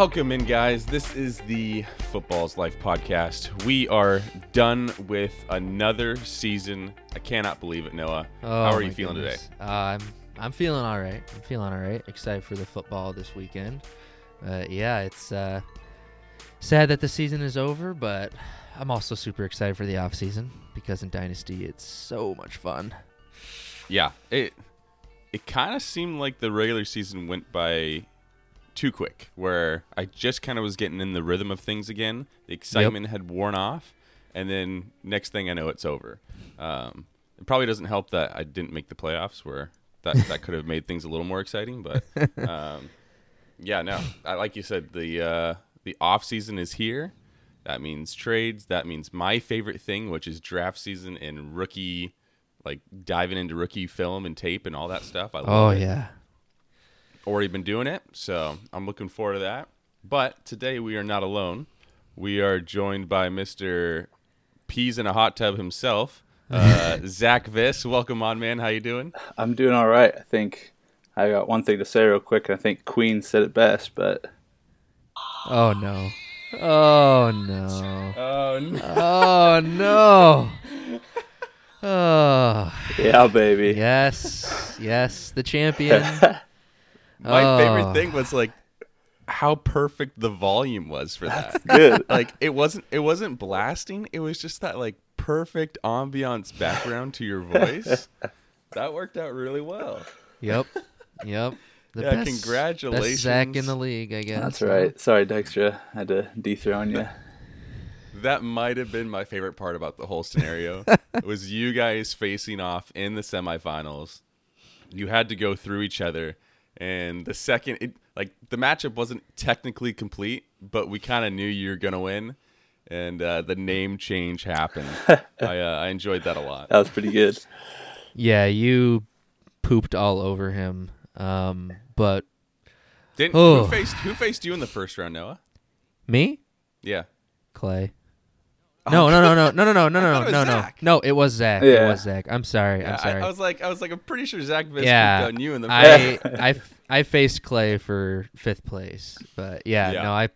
Welcome in, guys. This is the Football's Life podcast. We are done with another season. I cannot believe it, Noah. Oh, How are you feeling goodness. today? Uh, I'm I'm feeling all right. I'm feeling all right. Excited for the football this weekend. Uh, yeah, it's uh, sad that the season is over, but I'm also super excited for the off season because in Dynasty it's so much fun. Yeah, it it kind of seemed like the regular season went by too quick. Where I just kind of was getting in the rhythm of things again. The excitement had worn off, and then next thing I know, it's over. Um, it probably doesn't help that I didn't make the playoffs, where that that could have made things a little more exciting. But um, yeah, no, I, like you said, the uh, the off season is here. That means trades. That means my favorite thing, which is draft season and rookie, like diving into rookie film and tape and all that stuff. I love Oh it. yeah. Already been doing it, so I'm looking forward to that. But today we are not alone. We are joined by Mr. Peas in a hot tub himself, uh, Zach Viss. Welcome on, man. How you doing? I'm doing all right. I think I got one thing to say real quick. I think Queen said it best, but Oh no. Oh no. Oh no. Oh no. Oh yeah, baby. yes, yes, the champion. My Oh. favorite thing was like how perfect the volume was for that. Good. like it wasn't it wasn't blasting. It was just that like perfect ambiance background to your voice. That worked out really well. Yep. Yep. The Yeah, best, congratulations. Best Zach in the league, I guess. That's right. Sorry, Dykstra. I had to dethrone you. That might have been my favorite part about the whole scenario. was you guys facing off in the semifinals. You had to go through each other, and the second it like the matchup wasn't technically complete, but we kind of knew you were gonna win, and uh, the name change happened. I uh, I enjoyed that a lot. That was pretty good. Yeah, you pooped all over him. Um, but Didn't Oh. who faced who faced you in the first round, Noah? me, Yeah. Clay. No, no, no, no, no, no, no, no, no, no, no. No, it was Zach. It was Zach. I'm sorry. Yeah, I'm sorry. I was like, I was like, I'm pretty sure Zach Viss yeah, on you in the I, I, f- I faced Clay for fifth place, but yeah, Yeah. no, I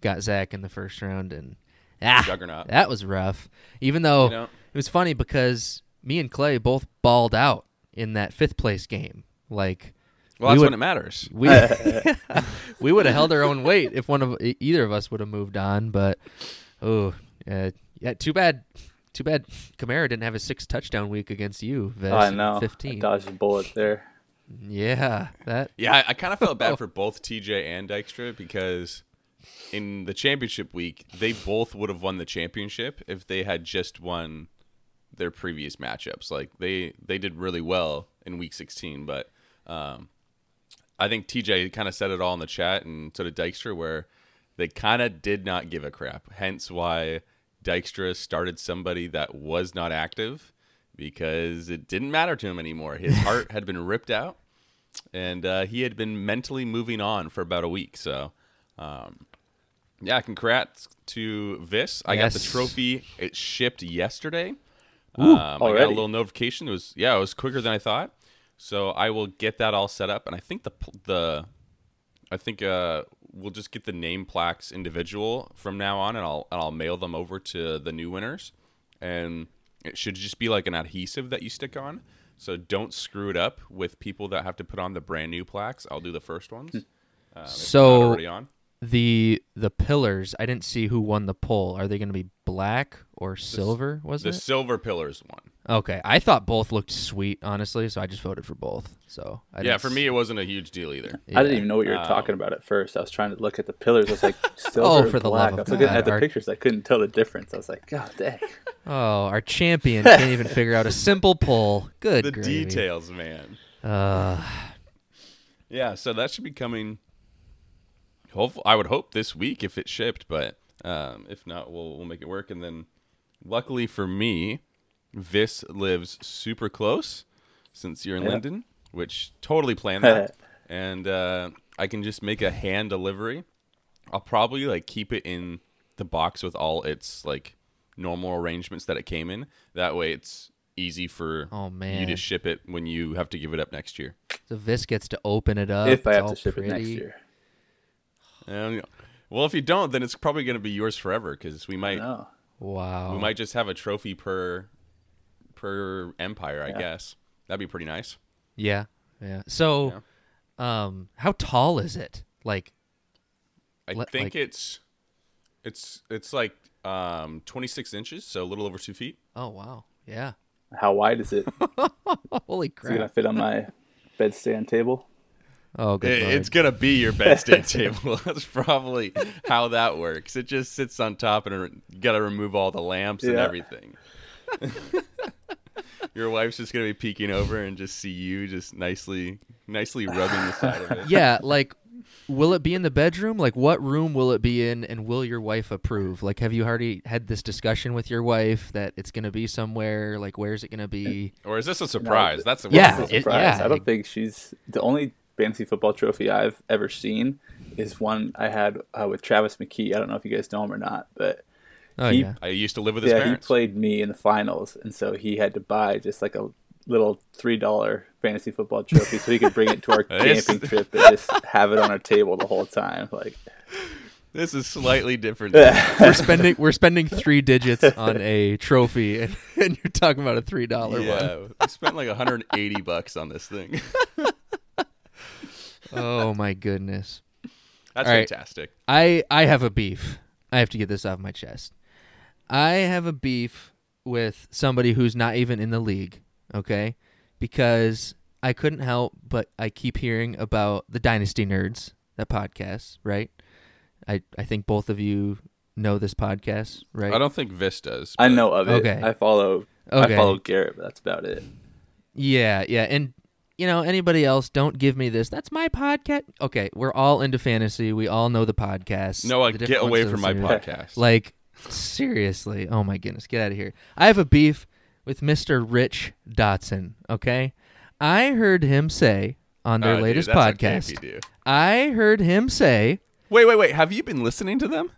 got Zach in the first round, and ah, Juggernaut. that was rough. Even though You know? it was funny because me and Clay both balled out in that fifth place game. Like Well, we that's would- when it matters. we we would have held our own weight if one of either of us would have moved on. But oh, uh, yeah, too bad. Too bad Kamara didn't have a six touchdown week against you. Ves, I in know. I Fifteen. dodged a bullet there. Yeah, that. Yeah, I, I kind of felt bad for both TJ and Dykstra because in the championship week, they both would have won the championship if they had just won their previous matchups. Like they they did really well in week 16, but um, I think TJ kind of said it all in the chat, and so did Dykstra, where they kind of did not give a crap. Hence why Dykstra started somebody that was not active because it didn't matter to him anymore. His heart had been ripped out, and uh, he had been mentally moving on for about a week. So, um, yeah, congrats to Vis. I got the trophy. It shipped yesterday. Ooh, um, I got a little notification. It was yeah, it was quicker than I thought. So I will get that all set up, and I think the the I think uh, we'll just get the name plaques individual from now on, and I'll and I'll mail them over to the new winners, and it should just be like an adhesive that you stick on. So don't screw it up with people that have to put on the brand new plaques. I'll do the first ones. Um, if they're not So- already on. The the pillars. I didn't see who won the poll. Are they going to be black or silver? Was the it? silver pillars one. Okay, I thought both looked sweet, honestly, so I just voted for both. So I Yeah, didn't for me it wasn't a huge deal either. I didn't even know what you were Um, talking about at first. I was trying to look at the pillars. I was like, silver Oh, for and the black. love I of was looking God, at the our- pictures. I couldn't tell the difference. I was like, God dang. Oh, our champion can't even figure out a simple poll. Good The gravy. details, man. Uh, Yeah, so that should be coming. Hopefully, I would hope this week if it shipped, but um, if not, we'll we'll make it work. And then, luckily for me, Vis lives super close since you're in Yeah. Linden, which totally planned that, and uh, I can just make a hand delivery. I'll probably like keep it in the box with all its like normal arrangements that it came in. That way, it's easy for Oh, man you man. to ship it when you have to give it up next year. so Vis gets to open it up. if I have to ship pretty. it next year. Um, well, if you don't, then it's probably going to be yours forever because we might Wow. we might just have a trophy per per empire. I Yeah. guess that'd be pretty nice. Yeah. Yeah. So, um, how tall is it? Like, I Let- think like- it's it's it's like um 26 inches, so a little over two feet. oh wow. Yeah. How wide is it? Holy it gonna fit on my bedstand table? Oh, good It- it's gonna be your bedstand table. That's probably how that works. It just sits on top, and you got to remove all the lamps and everything. Your wife's just gonna be peeking over and just see you just nicely, nicely rubbing the side of it. yeah. Like, will it be in the bedroom? Like, what room will it be in? And will your wife approve? Like, have you already had this discussion with your wife that it's gonna be somewhere? Like, where's it gonna be? Or is this a surprise? That's the Yeah, It's a it- surprise. yeah. I don't think she's the only fantasy football trophy I've ever seen is one I had uh, with Travis McKee. I don't know if you guys know him or not, but Oh He- yeah. I used to live with his yeah, he played me in the finals, and so he had to buy just like a little three dollar fantasy football trophy so he could bring it to our camping trip and just have it on our table the whole time. Like, This is slightly different. we're spending we're spending three digits on a trophy, and, and you're talking about a three dollar one. yeah, I spent like 180 bucks on this thing. Oh my goodness. That's All right. fantastic. I I have a beef. I have to get this off my chest. I have a beef with somebody who's not even in the league, okay? Because I couldn't help but I keep hearing about the Dynasty Nerds, that podcast, right? I I think both of you know this podcast, right? I don't think Vis does. I know of it. Okay. I follow. Okay. I follow Garrett, but that's about it. Yeah, yeah, and you know anybody else? Don't give me this. That's my podcast. Okay, we're all into fantasy. We all know the podcast. Noah, the get away from my listen podcast. Like seriously, oh my goodness, get out of here. I have a beef with Mr. Rich Dotson, okay? I heard him say on their dude, latest if podcast. you do. I heard him say, Wait, wait, wait. Have you been listening to them?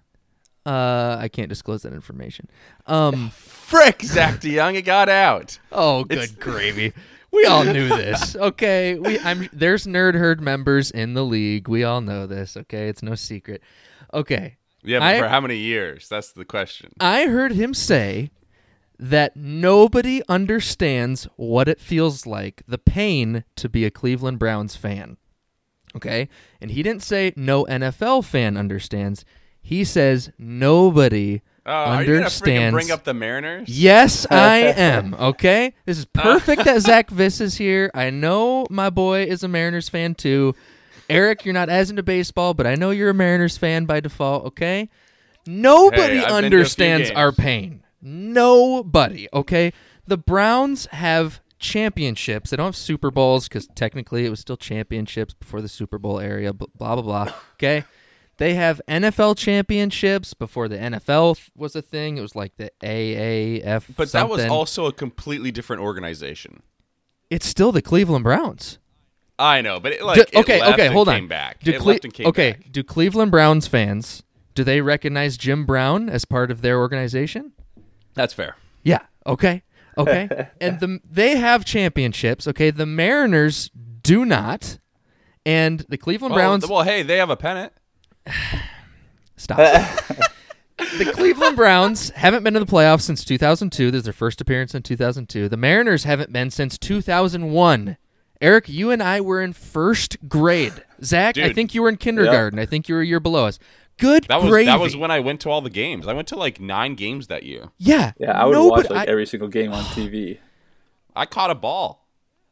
uh I can't disclose that information. Um Frick, Zach DeYoung, it got out. oh good It's- gravy. We all knew this. Okay. We I'm there's nerd herd members in the league. We all know this, okay? It's no secret. Okay. Yeah, but I- for how many years? That's the question. I heard him say that nobody understands what it feels like, the pain to be a Cleveland Browns fan. Okay? And he didn't say no NFL fan understands. He says nobody understands. Oh, are you freaking understands. bring up the Mariners? Yes, I am. Okay? This is oh. perfect that Zach Viss is here. I know my boy is a Mariners fan too. Eric, you're not as into baseball, but I know you're a Mariners fan by default, okay? Nobody Hey, I've been to a few understands our pain. Nobody, okay? The Browns have championships. They don't have Super Bowls because technically it was still championships before the Super Bowl area, blah, blah, blah, blah. Okay? They have NFL championships before the NFL was a thing. It was like the AAF. But that was also a completely different organization. It's still the Cleveland Browns. I know, but it, like Do- it okay, left okay, hold on. back. Do it Cle- left and came okay, back. do Cleveland Browns fans do they recognize Jim Brown as part of their organization? That's fair. Yeah. Okay. Okay. and the they have championships. Okay. The Mariners do not, and the Cleveland Well, Browns well, hey, they have a pennant. stop. the Cleveland Browns haven't been to the playoffs since 2002. This is their first appearance in 2002. The Mariners haven't been since 2001. Eric, you and I were in first grade. Zach, I think you were in kindergarten. I think you were a year below us. Good That was gravy. that was when I went to all the games. I went to like nine games that year. yeah. Yeah, I would nobody- watch like I- every single game on TV. I caught a ball.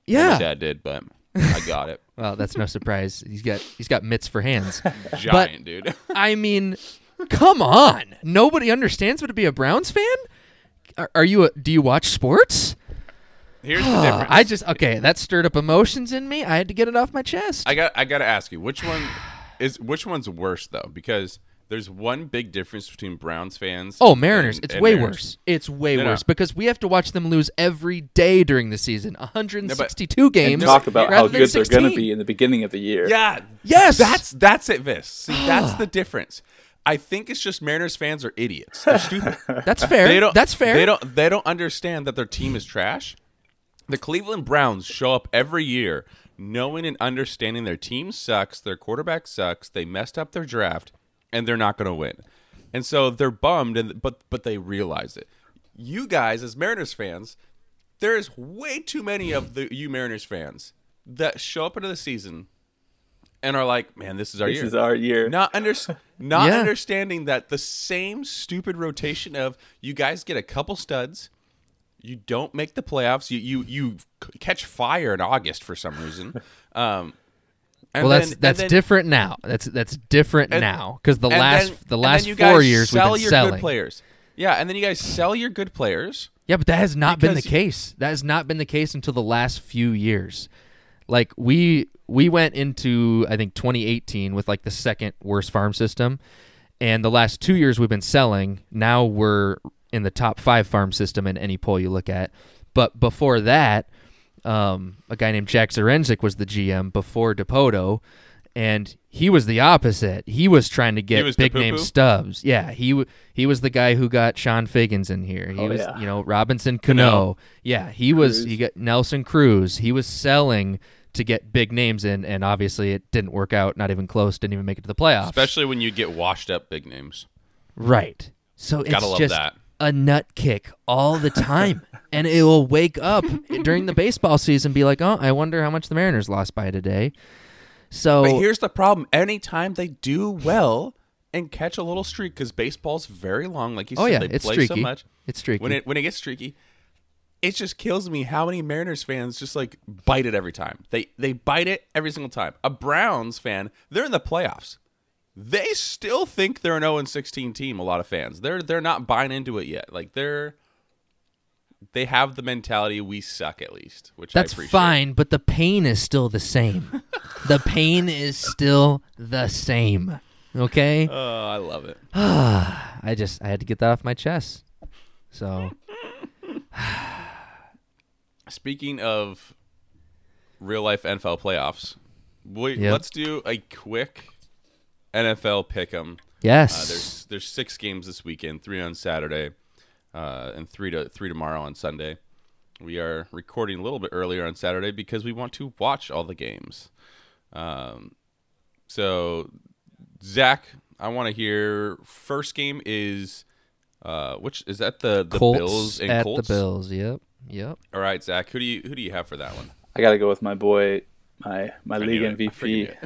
Well, yeah. my dad did, but I got it. Well, that's no surprise. He's got he's got mitts for hands. Giant, dude. I mean, come on. Nobody understands what to be a Browns fan. Are, are you? A, do you watch sports? Here's the difference. I just okay. That stirred up emotions in me. I had to get it off my chest. I got I got to ask you, which one is which one's worse though? Because there's one big difference between Browns fans. oh, Mariners. and- it's and way Mariners. worse. It's way No, no. worse because we have to watch them lose every day during the season. 162 games. Talk about how than good they're going to be in the beginning of the year. Yeah. Yes. That's that's it, Vis. See, that's the difference. I think it's just Mariners fans are idiots. They're stupid. That's fair. They don't. That's fair. They don't. They don't understand that their team is trash. The Cleveland Browns show up every year knowing and understanding their team sucks, their quarterback sucks, they messed up their draft, and they're not going to win. And so they're bummed, and but but they realize it. You guys, as Mariners fans, there's way too many of the you Mariners fans that show up into the season and are like, "Man, this is our This year." This is our year. not under, not Yeah. understanding that the same stupid rotation of you guys get a couple studs, you don't make the playoffs, you you you catch fire in August for some reason. Um, and well, that's then- and that's then- different now. That's that's different and- now because the and last then- the last four guys years we've been your selling. good players. Yeah, and then you guys sell your good players. Yeah, but that has not been the case. That has not been the case until the last few years. Like we we went into I think 2018 with like the second worst farm system, and the last two years we've been selling. Now we're in the top five farm system in any poll you look at. But before that, um, a guy named Jack Zduriencik was the GM before Dipoto, and he was the opposite. He was trying to get big name DePupu? stubs. Yeah, he w- he was the guy who got Chone Figgins in here. He Oh, was yeah. you know Robinson Cano. Yeah, he was he got Nelson Cruz. He was selling to get big names in, and obviously it didn't work out. Not even close. Didn't even make it to the playoffs. Especially when you get washed up big names. Right. So it's Gotta love just that. A nut kick all the time. and it will wake up during the baseball season be like, oh, I wonder how much the Mariners lost by today. So But here's the problem: anytime they do well and catch a little streak, because baseball's very long, like you oh said, yeah, they it's play streaky. so much. It's streaky. When it when it gets streaky, it just kills me how many Mariners fans just like bite it every time. They they bite it every single time. A Browns fan, they're in the playoffs. They still think they're an 0 16 team. A lot of fans, they're they're not buying into it yet. Like they're they have the mentality we suck at least, which I That's fine, but the pain is still the same. the pain is still the same. Okay? Oh, I love it. I just I had to get that off my chest. So Speaking of real life NFL playoffs, we, Yep. let's do a quick NFL pick'em. yes. Uh, there's there's six games this weekend, three on Saturday, uh, and three to three tomorrow on Sunday. We are recording a little bit earlier on Saturday because we want to watch all the games. Um, so Zach, I want to hear. First game is uh, which is that the the Colts Bills and at Colts. the Bills. Yep. Yep. All right, Zach, who do you who do you have for that one? I got to go with my boy, my my I league knew it. I freaking knew MVP, it.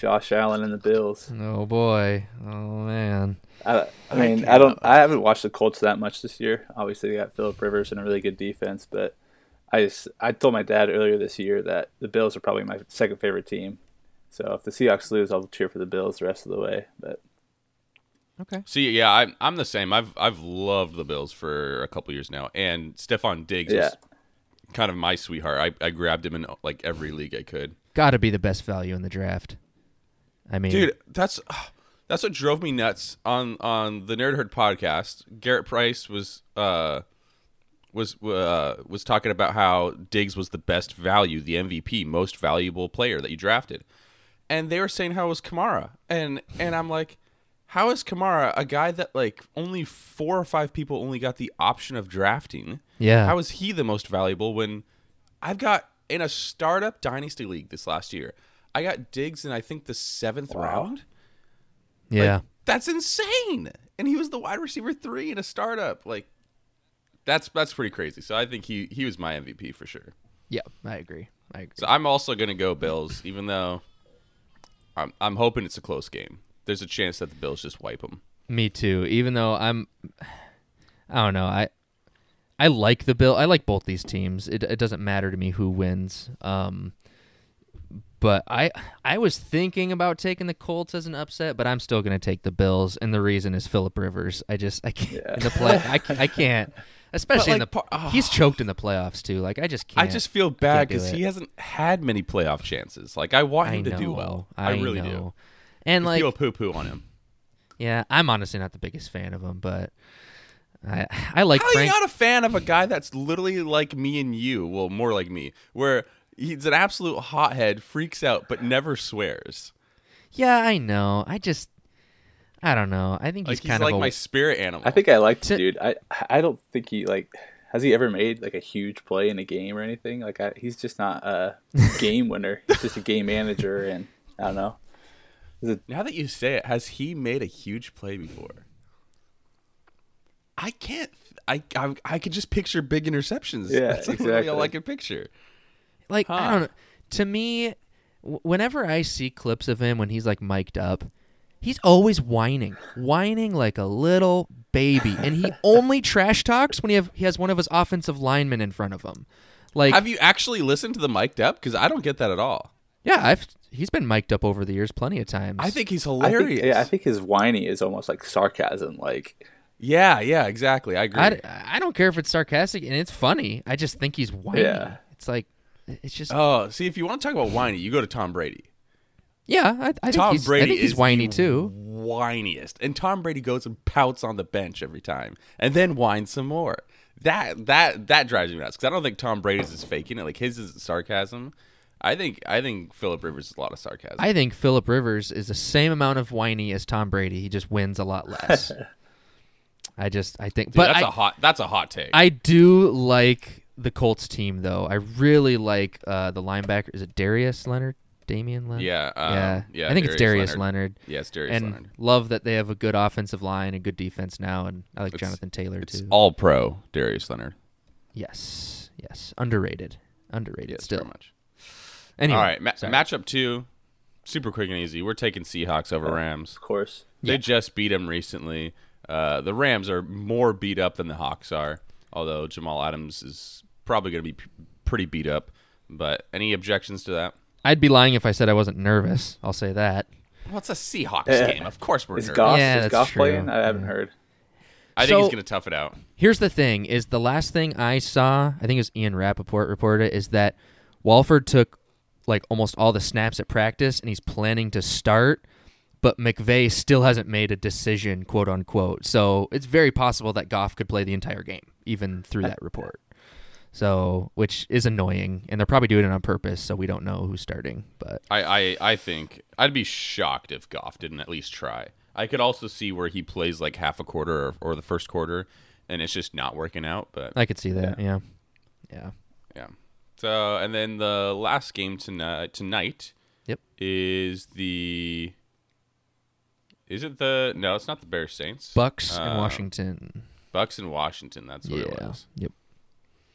Josh Allen and the Bills. Oh boy. Oh man. I, I mean, can't- I don't. I haven't watched the Colts that much this year. Obviously, they got Philip Rivers and a really good defense, but I just I told my dad earlier this year that the Bills are probably my second favorite team. So if the Seahawks lose, I'll cheer for the Bills the rest of the way. But Okay. See, yeah, I'm I'm the same. I've I've loved the Bills for a couple years now, and Stefon Diggs yeah, is kind of my sweetheart. I, I grabbed him in like every league I could. Got to be the best value in the draft. I mean, Dude, that's that's what drove me nuts on on the Nerd Herd podcast. Garrett Price was uh was uh, was talking about how Diggs was the best value, the MVP, most valuable player that you drafted, and they were saying how it was Kamara, and and I'm like, how is Kamara a guy that like only four or five people only got the option of drafting? Yeah. how is he the most valuable when I've got in a startup dynasty league this last year? I got Diggs in I think the seventh round. Like, yeah. that's insane. And he was the wide receiver three in a startup. Like that's that's pretty crazy. So I think he he was my MVP for sure. yeah, I agree. I agree. So I'm also gonna go Bills, even though I'm I'm hoping it's a close game. There's a chance that the Bills just wipe them. Me too. Even though I'm, I don't know. I, I like the bill. I like both these teams. It it doesn't matter to me who wins. Um, but I I was thinking about taking the Colts as an upset, but I'm still going to take the Bills, and the reason is Philip Rivers. I just I can't Yeah. in the play. I, I can't, especially in the. like, par- he's oh. choked in the playoffs too. Like I just I can't. I just feel bad because he hasn't had many playoff chances. Like I want I him to do well. I, really know. do. And I like feel poo poo on him. Yeah, I'm honestly not the biggest fan of him, but I I like How are you not a fan of a guy that's literally like me and you? Well, more like me, where he's an absolute hothead, freaks out, but never swears. yeah, I know. I just I don't know. I think Like he's he's, kind like of a, my spirit animal. I think I liked To- the dude. I I don't think he like. has he ever made like a huge play in a game or anything? Like I, he's just not a game winner. He's just a game manager, and I don't know. Now that you say it, has he made a huge play before? I can't. I I, I could just picture big interceptions. Yeah, That's literally all I exactly. can picture. Like Huh. I don't know. To me, whenever I see clips of him when he's like mic'd up, he's always whining, whining like a little baby, and he only trash talks when he have he has one of his offensive linemen in front of him. Like, Have you actually listened to the mic'd up? Because I don't get that at all. yeah, I've he's been mic'd up over the years plenty of times. I think he's I hilarious. think, yeah, I think his whiny is almost like sarcasm. Like yeah, yeah, exactly. I agree. I, I don't care if it's sarcastic and it's funny. I just think he's whiny. Yeah. It's like it's just oh, see, if you want to talk about whiny, you go to Tom Brady. yeah. I, I think Tom he's, Brady I think he's is whiny the too. whiniest, and Tom Brady goes and pouts on the bench every time, and then whines some more. That that that drives me nuts because I don't think Tom Brady's is faking it. Like his is sarcasm. I think I think Philip Rivers is a lot of sarcasm. I think Philip Rivers is the same amount of whiny as Tom Brady. He just wins a lot less. I just I think, Dude, but that's I, a hot that's a hot take. I do like the Colts team though. I really like uh, the linebacker. Is it Darius Leonard? Damian Leonard? yeah, um, yeah, yeah. I think it's Darius Leonard. Leonard. Yeah, it's Darius and Leonard. love that they have a good offensive line and good defense now, and I like It's- Jonathan Taylor It's too. all pro Darius Leonard. yes, yes, underrated, underrated Yes, still. much. Anyway, all right, ma- matchup two, super quick and easy. We're taking Seahawks over Rams. of course, They Yeah. just beat them recently. Uh, the Rams are more beat up than the Hawks are, although Jamal Adams is probably going to be p- pretty beat up. But any objections to that? I'd be lying if I said I wasn't nervous. I'll say that. Well, it's a Seahawks Yeah. game. Of course we're is nervous. Goff Yeah, is that's Goff true. playing? I haven't heard. I think So- he's going to tough it out. Here's the thing: is the last thing I saw, I think it was Ian Rapoport reported, it, is that Wolford took like almost all the snaps at practice, and he's planning to start, but McVay still hasn't made a decision, quote unquote. So it's very possible that Goff could play the entire game, even through that report. So, which is annoying, and they're probably doing it on purpose, so we don't know who's starting. But I, I, I think I'd be shocked if Goff didn't at least try. I could also see where he plays like half a quarter or, or the first quarter, and it's just not working out. But I could see that. Yeah, yeah. Yeah. So and then the last game tonight tonight Yep. is the is it the no, it's not the Bears Saints. Bucks Uh, and Washington. Bucks in Washington, that's what it was. Yep.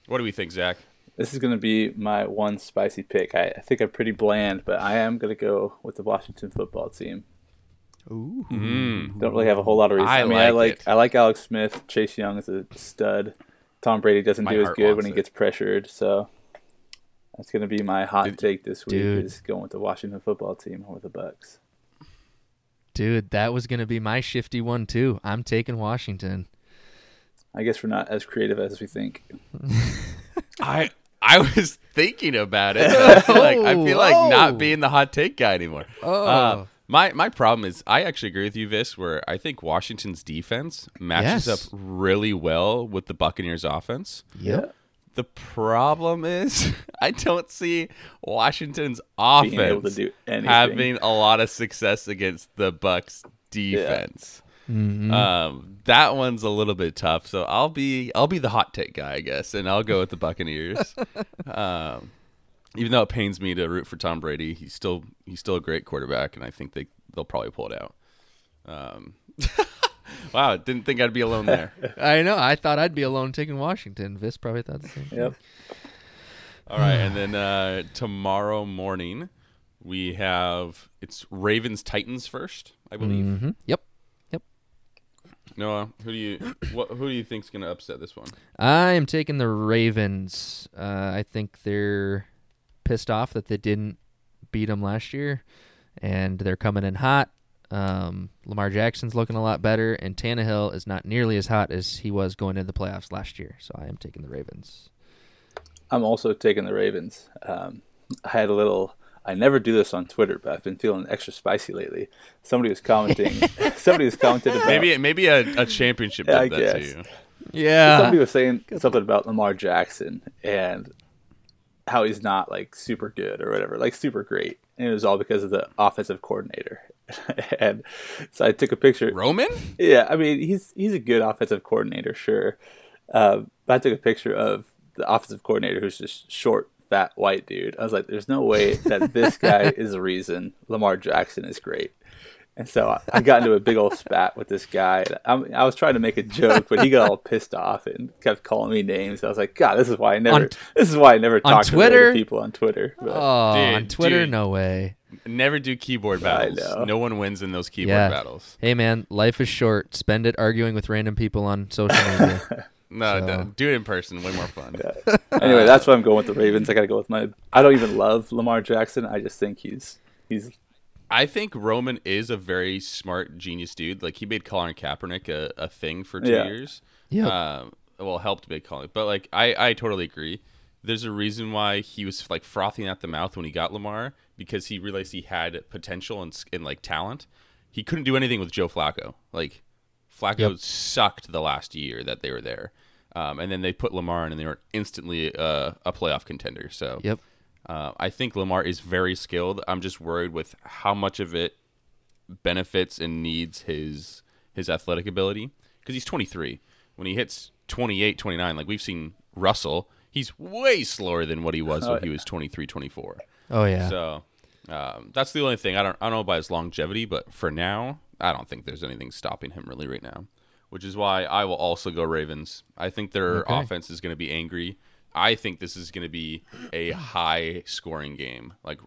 What do we think, Zach? This is going to be my one spicy pick. I, I think I'm pretty bland, but I am going to go with the Washington football team. Ooh. Mm. Don't really have a whole lot of reasons. I I, mean, I like like it. I like Alex Smith. Chase Young is a stud. Tom Brady doesn't My do as good when he it. gets pressured, so that's going to be my hot Dude- take this week. Dude. Is going with the Washington football team over the Bucks. Dude, that was going to be my shifty one too. I'm taking Washington. I guess we're not as creative as we think. I I was thinking about it. like I feel like Oh. not being the hot take guy anymore. Oh. Uh, my my problem is I actually agree with you, Vis, where I think Washington's defense matches Yes. up really well with the Buccaneers offense. Yep. The problem is I don't see Washington's Being able to offense having a lot of success against the Bucks defense. Mhm. Um, that one's a little bit tough, so I'll be I'll be the hot take guy, I guess, and I'll go with the Buccaneers. um, even though it pains me to root for Tom Brady, he's still he's still a great quarterback, and I think they they'll probably pull it out. Um, wow, didn't think I'd be alone there. I know. I thought I'd be alone taking Washington. Vis probably thought the same. Yep. All right, and then uh, tomorrow morning we have it's Ravens Titans first, I believe. hmm Yep. Noah, who do you what who do you think's gonna upset this one? I am taking the Ravens. Uh, I think they're pissed off that they didn't beat them last year, and they're coming in hot. Um, Lamar Jackson's looking a lot better, and Tannehill is not nearly as hot as he was going into the playoffs last year. So I am taking the Ravens. I'm also taking the Ravens. Um, I had a little. I never do this on Twitter, but I've been feeling extra spicy lately. Somebody was commenting. somebody was commented about. Maybe maybe a, a championship did Yeah, I that guess. to you. Yeah. somebody was saying something about Lamar Jackson and how he's not like super good or whatever, like super great, and it was all because of the offensive coordinator. and so I took a picture. Roman? Yeah, I mean he's he's a good offensive coordinator, sure, uh, But I took a picture of the offensive coordinator who's just short, fat, white dude. I was like, there's no way that this guy is the reason Lamar Jackson is great. And so I, I got into a big old spat with this guy. I, I was trying to make a joke, but he got all pissed off and kept calling me names. I was like, God, this is why I never. On- this is why I never talk to Twitter? other people on Twitter. But, Oh, Dude, on Twitter, dude. no way. Never do keyboard I battles. know. No one wins in those keyboard Yeah. battles. Hey man, life is short. Spend it arguing with random people on social media. No, So- no, do it in person. Way more fun. anyway, that's why I'm going with the Ravens. I got to go with my. I don't even love Lamar Jackson. I just think he's he's I think Roman is a very smart, genius dude. Like he made Colin Kaepernick a, a thing for two Yeah. years. Yeah. Um, well, helped make Colin, but like I, I totally agree. There's a reason why he was like frothing at the mouth when he got Lamar because he realized he had potential and, s- and like talent. He couldn't do anything with Joe Flacco. Like Flacco Yep. sucked the last year that they were there, um, and then they put Lamar in, and they were instantly uh, a playoff contender. So Yep. uh, I think Lamar is very skilled. I'm just worried with how much of it benefits and needs his his athletic ability because he's 23. When he hits 28, 29, like we've seen Russell, he's way slower than what he was when he was 23, 24. Oh yeah. So um, that's the only thing. I don't I don't know about his longevity, but for now, I don't think there's anything stopping him really right now. Which is why I will also go Ravens. I think their Okay. offense is going to be angry. I think this is going to be a high scoring game. Like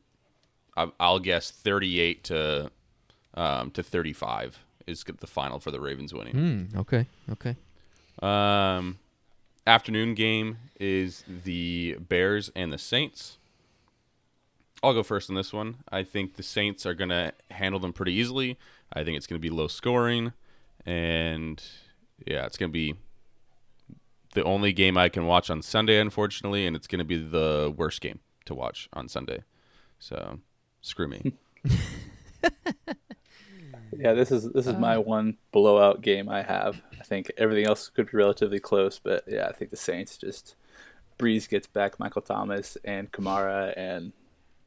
I- I'll guess 38 to um, to 35 is the final for the Ravens winning. Hmm. Okay. Okay. Um, afternoon game is the Bears and the Saints. I'll go first on this one. I think the Saints are going to handle them pretty easily. I think it's going to be low scoring, and yeah, it's going to be the only game I can watch on Sunday, unfortunately, and it's going to be the worst game to watch on Sunday. So, screw me. yeah. This is this is my uh. one blowout game I have. I think everything else could be relatively close, but yeah, I think the Saints just Brees gets back Michael Thomas and Kamara, and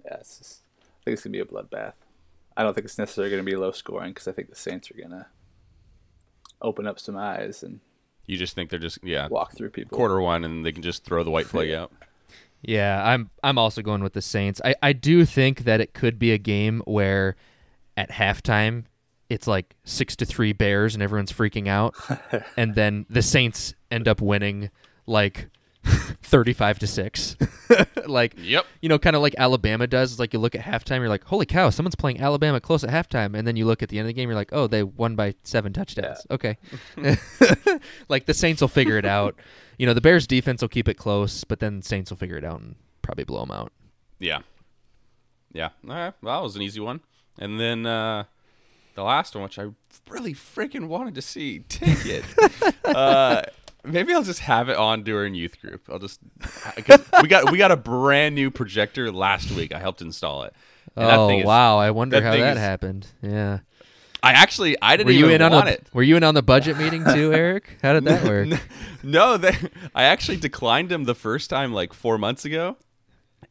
yeah, it's just, I think it's gonna be a bloodbath. I don't think it's necessarily gonna be low scoring because I think the Saints are gonna open up some eyes and you just think they're just yeah walk through people. quarter one, and they can just throw the white flag out. Yeah, I'm I'm also going with the Saints. I, I do think that it could be a game where at halftime it's like six to three Bears and everyone's freaking out, and then the Saints end up winning like thirty-five to six. like Yep. you know, kind of like Alabama does. It's like you look at halftime, you're like, holy cow, someone's playing Alabama close at halftime, and then you look at the end of the game, you're like, oh, they won by seven touchdowns. Okay, like the Saints will figure it out. You know, the Bears defense will keep it close, but then Saints will figure it out and probably blow them out. Yeah. Yeah. All right. Well, that was an easy one. And then uh, the last one, which I really freaking wanted to see, take it. uh, maybe I'll just have it on during youth group. I'll just we got we got a brand new projector last week. I helped install it. And oh is- wow, I wonder that how that is- happened. Yeah, I actually I didn't were you even in on a, it. Were you in on the budget meeting too, Eric? How did that work? No, they, I actually declined him the first time like four months ago,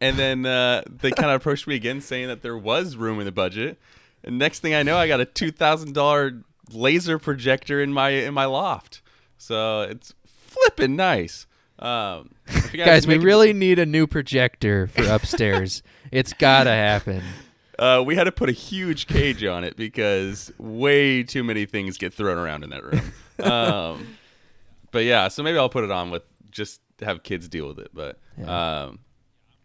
and then uh, they kind of approached me again saying that there was room in the budget. And next thing I know, I got a two thousand dollar laser projector in my in my loft. So it's flipping nice. Um, you Guys, we it- really need a new projector for upstairs. it's gotta happen. uh, we had to put a huge cage on it because way too many things get thrown around in that room. Um, but yeah, so maybe I'll put it on with just have kids deal with it. But Yeah. um,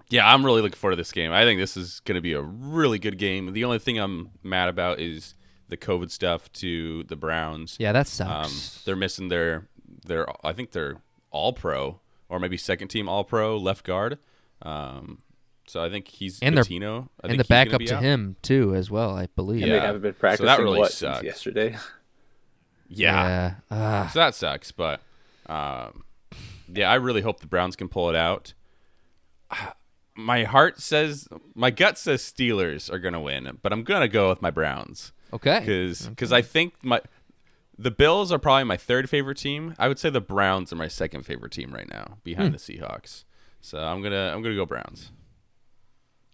yeah, I'm really looking forward to this game. I think this is going to be a really good game. The only thing I'm mad about is the COVID stuff to the Browns. Yeah, that Um, sucks. they're missing their their I think they're all pro or maybe second team all pro left guard. Um, so I think he's And they're- Bitonio. I and the he's gonna backup to out. him too, as well. I believe. And Yeah. they haven't been So that really what sucks. since yesterday. Yeah. Yeah. Ah. So that sucks, but um, yeah, I really hope the Browns can pull it out. My heart says, my gut says Steelers are going to win, but I'm going to go with my Browns okay. because I think my the Bills are probably my third favorite team. I would say the Browns are my second favorite team right now, behind the Seahawks. So I'm gonna I'm gonna go Browns.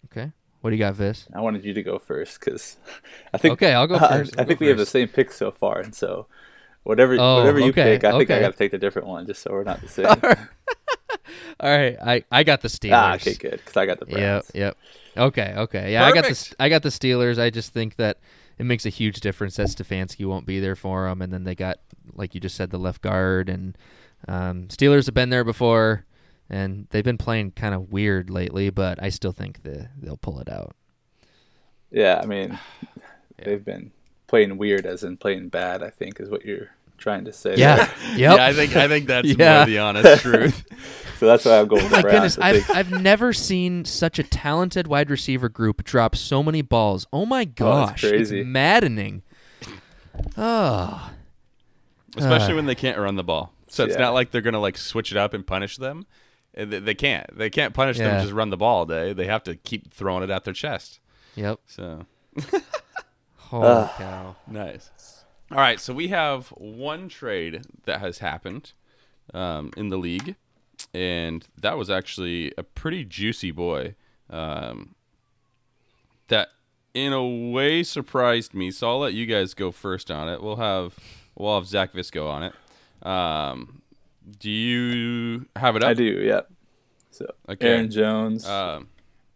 Okay. What do you got, Vis? I wanted you to go first because I think Okay, I'll go I- first. I, I'll think go we have the same pick so far, and so Whatever, Oh, whatever you okay, pick, I think I got to take the different one, just so we're not the same. All right, I, I got the Steelers. ah, okay, good, because I got the Yep, Browns. yep. yep. Okay, okay. Yeah, I got the I got the Steelers. I just think that it makes a huge difference that Stefanski won't be there for them, and then they got like you just said the left guard, and um, Steelers have been there before, and they've been playing kind of weird lately, but I still think the, they'll pull it out. Yeah, I mean, they've been playing weird, as in playing bad. I think is what you're trying to say. Yeah, there. yep. Yeah, I think I think that's Yeah. more the honest truth. So that's why I'm going Oh my the Browns. goodness, I I've, I've never seen such a talented wide receiver group drop so many balls. Oh my gosh, crazy. it's maddening. Oh, especially Uh, when they can't run the ball. So it's Yeah. not like they're gonna like switch it up and punish them. Uh, They, they can't. They can't punish them Yeah. and just run the ball all day. They have to keep throwing it at their chest. yep. So Holy Ugh. cow. nice. All right, so we have one trade that has happened um, in the league, and that was actually a pretty juicy boy. Um, that in a way surprised me. So I'll let you guys go first on it. We'll have we'll have Zach Visco on it. Um, do you have it up? I do, yeah. So Okay. Aaron Jones Um,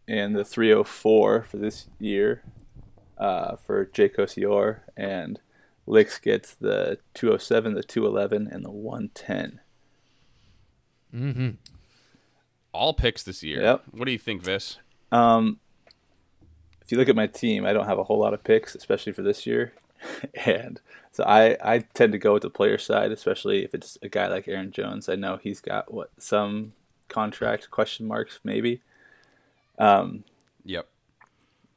and the 304 for this year uh, for Jake Kosior, and Licks gets the 207, the 211, and the 110. Mm-hmm. all picks this year. Yep. What do you think, Vis? Um, if you look at my team, I don't have a whole lot of picks, especially for this year, and so I I tend to go with the player side, especially if it's a guy like Aaron Jones. I know he's got what some contract question marks maybe, um, Yep.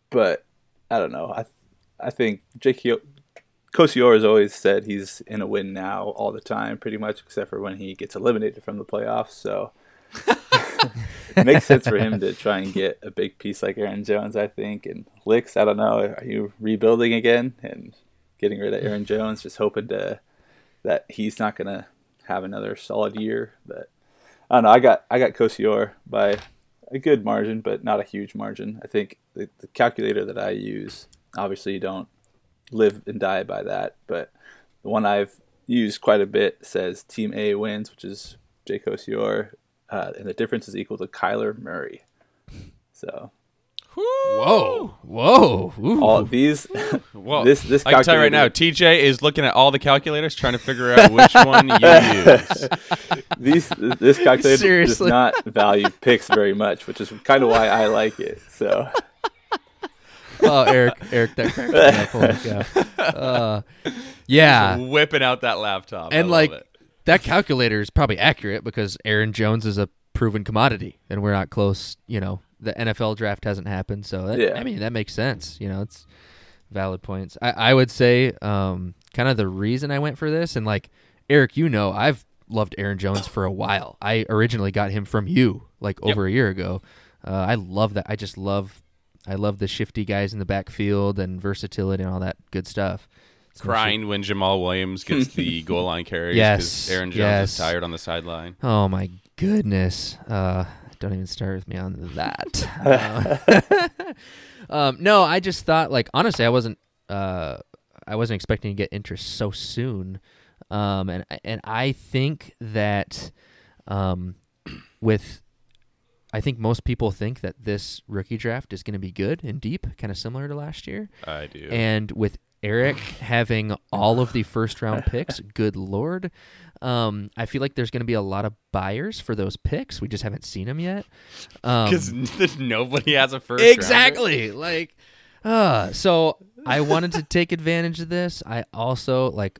but I don't know. I I think Jake Kosior has always said he's in a win now all the time, pretty much, except for when he gets eliminated from the playoffs. So it makes sense for him to try and get a big piece like Aaron Jones, I think. And Licks, I don't know, are you rebuilding again and getting rid of Aaron Jones, just hoping to that he's not gonna have another solid year. But I don't know. I got I got Kosior by a good margin, but not a huge margin. I think the, the calculator that I use, obviously, you don't live and die by that, but the one I've used quite a bit says Team A wins, which is Jake Kosior, uh, and the difference is equal to Kyler Murray. So Whoa, whoa, Ooh. all these, Well, this this I can tell you right now, TJ is looking at all the calculators, trying to figure out which one you use. these this calculator does not value picks very much, which is kind of why I like it. So oh, Eric, Eric, that cracked me up. Holy cow. Uh, yeah, whipping out that laptop, I and love like it. that calculator is probably accurate because Aaron Jones is a proven commodity, and we're not close. You know, the NFL draft hasn't happened, so that, Yeah. I mean that makes sense. You know, it's valid points. I, I would say, um, kind of the reason I went for this, and like Eric, you know, I've loved Aaron Jones for a while. I originally got him from you like over a year ago. Uh, I love that. I just love. I love the shifty guys in the backfield and versatility and all that good stuff. It's crying when Jamaal Williams gets the goal line carries Yes, Aaron Jones yes. is tired on the sideline. Oh my goodness! Uh, don't even start with me on that. Uh, um, no, I just thought like honestly, I wasn't uh, I wasn't expecting to get interest so soon, um, and and I think that um, with I think most people think that this rookie draft is going to be good and deep, kind of similar to last year. I do. And with Eric having all of the first round picks, good lord, um, I feel like there's going to be a lot of buyers for those picks. We just haven't seen them yet. Um, Because nobody has a first rounder. exactly like uh so i wanted to take advantage of this i also like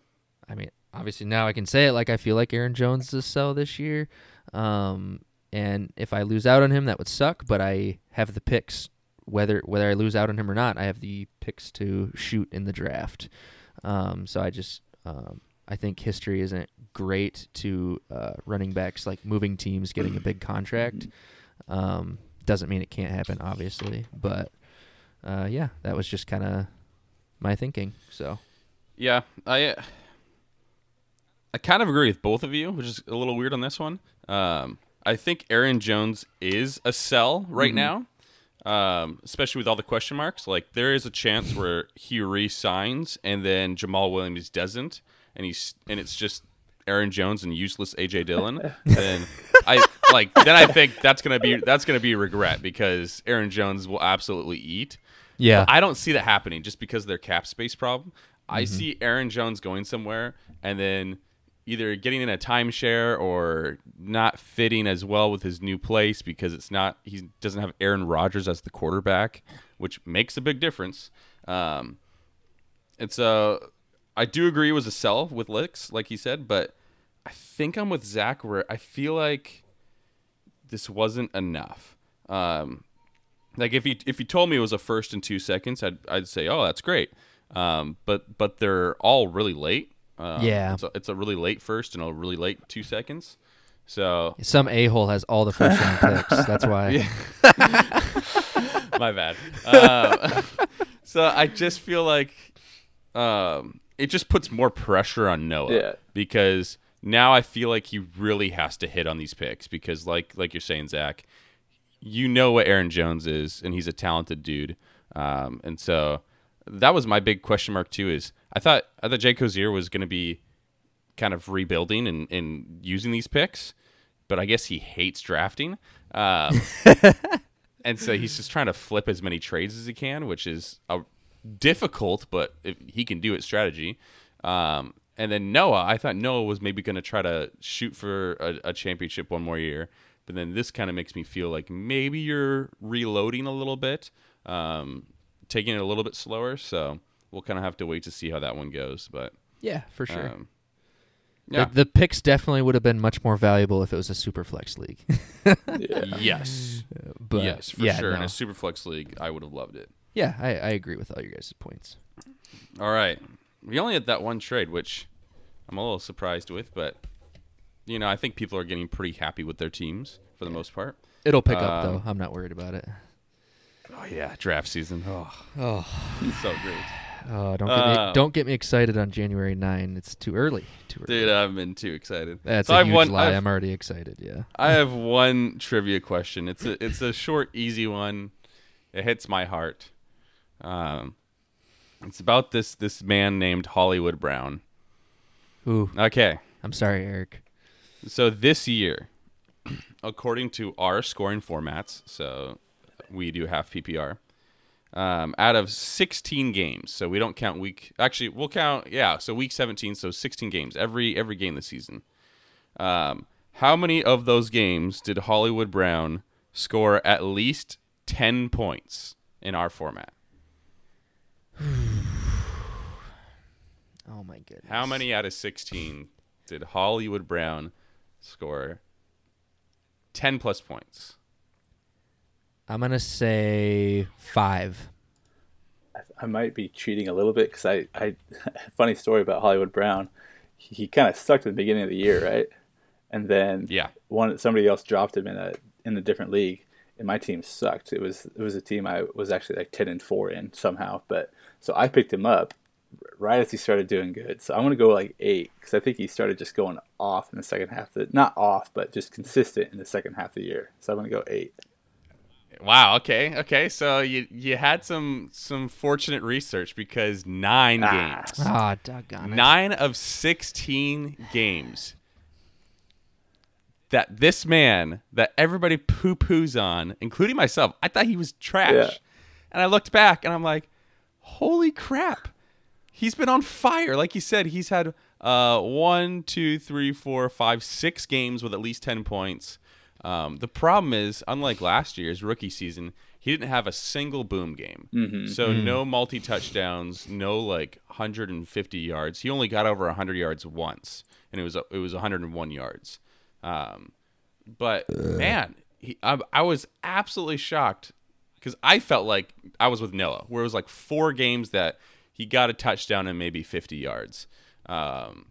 i mean obviously now i can say it like i feel like aaron jones is sell this year um and if i lose out on him that would suck but i have the picks whether whether i lose out on him or not i have the picks to shoot in the draft um so i just um I think history isn't great to uh, running backs like moving teams, getting a big contract. Um, doesn't mean it can't happen, obviously, but uh, yeah, that was just kind of my thinking. So Yeah, I I kind of agree with both of you, which is a little weird on this one. Um, I think Aaron Jones is a sell right now, um, especially with all the question marks. Like there is a chance where he re-signs and then Jamaal Williams doesn't, and he's and it's just Aaron Jones and useless AJ Dillon, then I like then I think that's gonna be that's gonna be regret because Aaron Jones will absolutely eat. Yeah. I don't see that happening just because of their cap space problem. I see Aaron Jones going somewhere and then either getting in a timeshare or not fitting as well with his new place because it's not he doesn't have Aaron Rodgers as the quarterback, which makes a big difference. Um, it's a I do agree it was a sell with Licks, like he said, but I think I'm with Zach where I feel like this wasn't enough. Um, like if he if he told me it was a first and two seconds, I'd I'd say, oh, that's great. Um, but but they're all really late. Um, Yeah. it's a, it's a really late first and a really late two seconds. So Some a hole has all the first round picks. That's why. my bad. Um, so I just feel like um, it just puts more pressure on Noah Yeah. because now I feel like he really has to hit on these picks because like like you're saying, Zach, you know what Aaron Jones is, and he's a talented dude. Um, and so that was my big question mark too. Is I thought I thought Jake Kosior was going to be kind of rebuilding and, and using these picks, but I guess he hates drafting. Um, and so he's just trying to flip as many trades as he can, which is a difficult, but if he can do it strategy. Um, and then Noah, I thought Noah was maybe going to try to shoot for a, a championship one more year, but then this kind of makes me feel like maybe you're reloading a little bit, um, taking it a little bit slower. So we'll kind of have to wait to see how that one goes. But Yeah, for sure. um, The- yeah, The, picks definitely would have been much more valuable if it was a super flex league. yes, but yes, for yeah, sure. In a super flex league, I would have loved it. yeah, I, I agree with all your guys' points. All right. We only had that one trade, which I'm a little surprised with, but you know, I think people are getting pretty happy with their teams for the most part. It'll pick up Um, though. I'm not worried about it. Oh yeah, draft season. Oh, Oh, so great. oh don't get me Um, don't get me excited on January 9. It's too early. Too early. Dude, I've been too excited. That's so a I've huge one, lie. I've- I'm already excited. Yeah. I have one trivia question. It's a it's a short, easy one. It hits my heart. Um, it's about this this man named Hollywood Brown. Ooh, Okay, I'm sorry, Eric. So this year, according to our scoring formats, so we do half PPR. Um, out of 16 games, so we don't count week. Actually, we'll count. Yeah, so week 17, so 16 games every every game this season. Um, how many of those games did Hollywood Brown score at least 10 points in our format? Oh my goodness. How many out of 16 did Hollywood Brown score 10 plus points? I'm gonna say five. I might be cheating a little bit because I, I, funny story about Hollywood Brown. He, he kind of sucked at the beginning of the year, right? And then Yeah. one somebody else dropped him in a in a different league, and my team sucked. It was it was a team I was actually like ten and four in somehow, but so I picked him up right as he started doing good. So I'm gonna go like eight because I think he started just going off in the second half. Of the, not off, but just consistent in the second half of the year. So I'm gonna go eight. Wow. Okay. Okay. So you you had some some fortunate research because nine Ah. games, Ah, doggone it. nine of sixteen games that this man that everybody poo poos on, including myself, I thought he was trash, Yeah. and I looked back and I'm like, holy crap, he's been on fire. Like you said, he's had uh one, two, three, four, five, six games with at least ten points. Um, the problem is, unlike last year's rookie season, he didn't have a single boom game. So no multi touchdowns, no like 150 yards. He only got over 100 yards once, and it was it was 101 yards. Um, but man, he, I, I was absolutely shocked because I felt like I was with Noah, where it was like four games that he got a touchdown and maybe 50 yards. Um,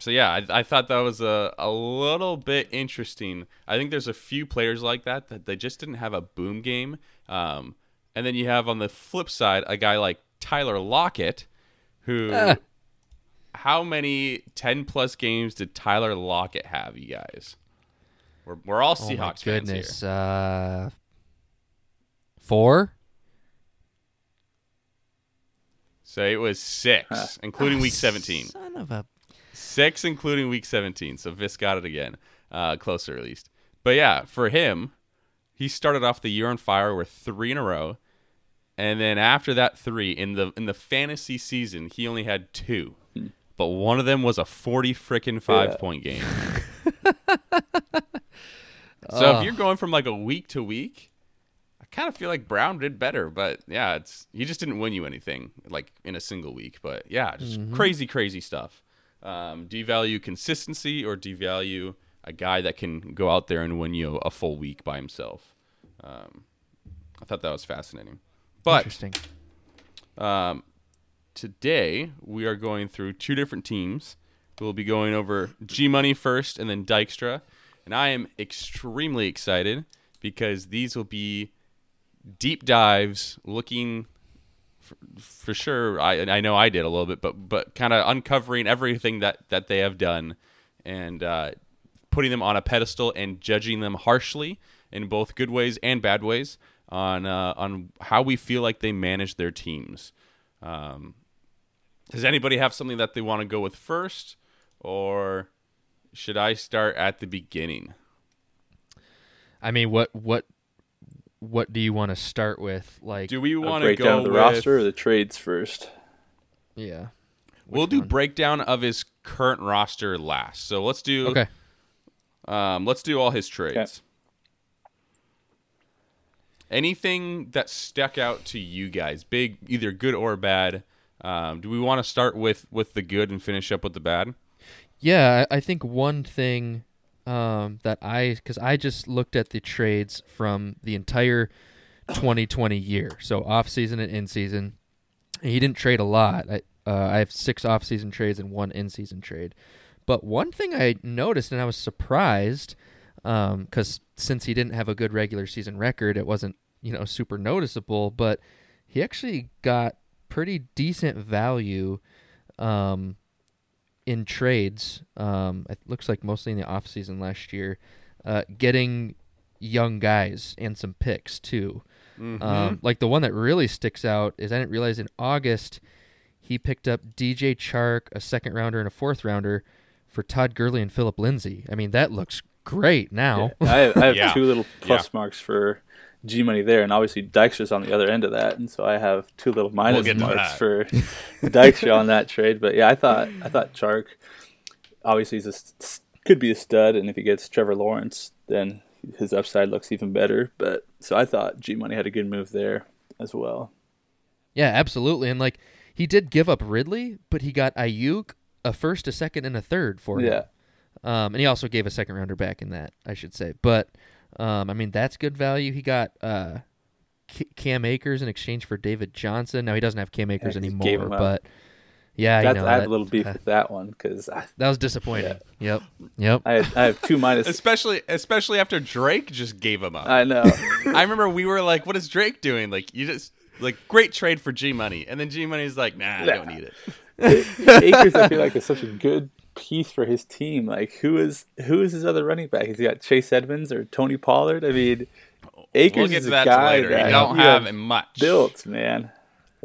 so yeah, I, I thought that was a, a little bit interesting. I think there's a few players like that that they just didn't have a boom game. Um, and then you have on the flip side a guy like Tyler Lockett, who Ah. how many 10 plus games did Tyler Lockett have, you guys? We're, we're all Oh Seahawks fans here. goodness. Uh, four. So it was six, including week 17. Son of a. Six, including week 17. So Vis got it again, uh, closer at least. But yeah, for him, he started off the year on fire with three in a row, and then after that three in the in the fantasy season, he only had two. But one of them was a 40 frickin' five Yeah. point game. so if you're going from like a week to week, I kind of feel like Brown did better. But yeah, it's he just didn't win you anything like in a single week. But yeah, just crazy, crazy stuff. Um, devalue consistency or devalue a guy that can go out there and win you a full week by himself. Um, I thought that was fascinating. But Interesting. um, today we are going through two different teams. We'll be going over G Money first and then Dykstra. And I am extremely excited because these will be deep dives looking for, for sure. I, I know I did a little bit, but but kind of uncovering everything that, that they have done and uh, putting them on a pedestal and judging them harshly in both good ways and bad ways on uh, on how we feel like they manage their teams. Um, does anybody have something that they want to go with first, or should I start at the beginning? I mean, what what what do you want to start with? Like, Do we want to breakdown go of the with? roster or the trades first? yeah. we'll Which do one? breakdown of his current roster last. So let's do. Okay. Um, let's do all his trades. Anything that stuck out to you guys, big, either good or bad. Um, do we want to start with with the good and finish up with the bad? Yeah, I I think one thing um, that I because I just looked at the trades from the entire 2020 year, so off season and in season. He didn't trade a lot. I uh, I have six off season trades and one in season trade. But one thing I noticed and I was surprised because since he didn't have a good regular season record, it wasn't you know super noticeable. But he actually got pretty decent value um, in trades. Um, it looks like mostly in the off season last year, uh, getting young guys and some picks too. Mm-hmm. Um, like the one that really sticks out is I didn't realize in August he picked up DJ Chark, a second rounder and a fourth rounder for Todd Gurley and Phillip Lindsay. I mean that looks great now. Yeah, I have, I have Yeah. two little plus marks for G Money there, and obviously Dykstra's on the other end of that, and so I have two little minus get to marks that. for Dykstra on that trade. But yeah, I thought I thought Chark obviously he's a, s- could be a stud, and if he gets Trevor Lawrence, then his upside looks even better. But so I thought G Money had a good move there as well. Yeah, absolutely. And like he did give up Ridley, but he got Aiyuk, a first, a second, and a third for him. Yeah, Um, and he also gave a second rounder back in that, I should say. But um, I mean, that's good value. He got uh, Cam Akers in exchange for David Johnson. Now he doesn't have Cam Akers he just gave anymore, him up. but yeah, I That's, know I had that, a little beef uh, with that one because that was disappointing. Yep, yep. I, I have two minus. especially especially after Drake just gave him up. I know. I remember we were like, "What is Drake doing?" Like you just like great trade for G Money, and then G Money's like, "Nah, I don't need it." Akers, I feel like is such a good piece for his team. Like, who is who is his other running back? He's he got Chase Edmonds or Tony Pollard? I mean, Akers we'll get is to a that guy later. that You don't you have much. built, man.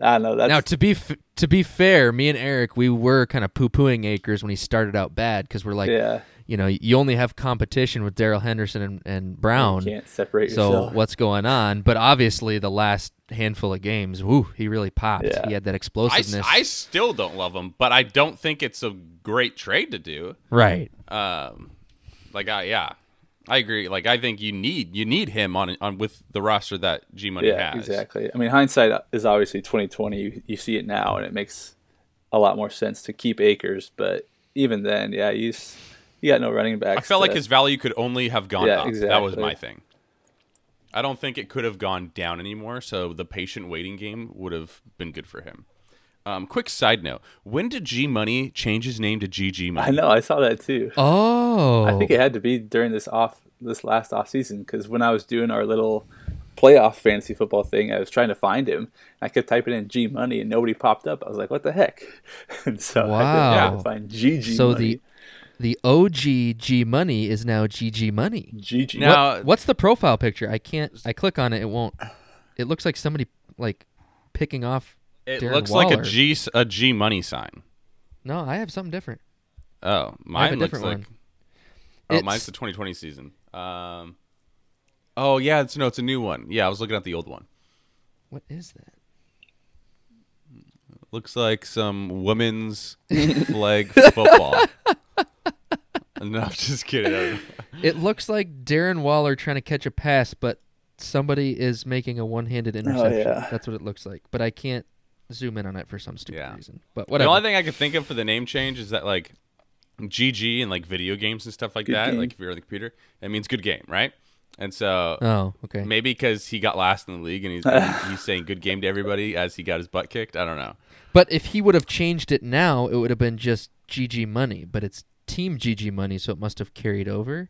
I know. that. Now to be f- to be fair, me and Eric, we were kind of poo pooing Akers when he started out bad because we're like, yeah. you know, you only have competition with Darrell Henderson and, and Brown. You can't separate So yourself. what's going on? But obviously, the last handful of games, woo, he really popped. Yeah. He had that explosiveness. I still don't love him, but I don't think it's a great trade to do. right. Um, like I yeah, I agree. Like I think you need you need him on on with the roster that G Money yeah, has. exactly. I mean, hindsight is obviously twenty twenty. You, you see it now, and it makes a lot more sense to keep Akers. But even then, yeah, he's you got no running back. I felt like his value could only have gone Yeah, up. That was my thing. I don't think it could have gone down anymore. So the patient waiting game would have been good for him. Um, quick side note: When did G Money change his name to GG Money? I know. I saw that too. Oh, I think it had to be during this off this last off season because when I was doing our little playoff fantasy football thing, I was trying to find him. I kept typing in G Money and nobody popped up. I was like, "What the heck?" And so I Wow. had to find GG. so Money. the the OG G Money is now GG Money. GG. Now- What- what's the profile picture? I can't. I click on it. It won't. It looks like somebody like picking off It Darren looks like a Waller. G s- a G money sign. No, I have something different. Oh, mine a looks different like. one. Oh, It's- mine's the 2020 season. Um. Oh yeah, it's no, it's a new one. Yeah, I was looking at the old one. What is that? Looks like some women's flag football. no, I'm just kidding. I don't know. It looks like Darren Waller trying to catch a pass, but somebody is making a one-handed oh, interception. yeah. That's what it looks like. But I can't zoom in on it for some stupid Yeah. reason. But whatever. The only thing I could think of for the name change is that like GG and like video games and stuff like Good that. game. Like if you're on the computer, it means good game, right? And so oh, okay. maybe because he got last in the league and he's he's saying good game to everybody as he got his butt kicked. I don't know. But if he would have changed it now, it would have been just GG money. But it's Team GG money, so it must have carried over.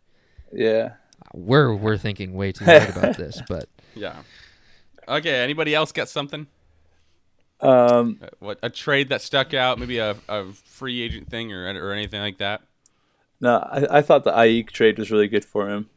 Yeah. We're we're thinking way too hard about this, but Yeah. Okay. Anybody else got something? Um, Uh, What a trade that stuck out? Maybe a, a free agent thing or or anything like that. no, I, I thought the Aiyuk trade was really good for him.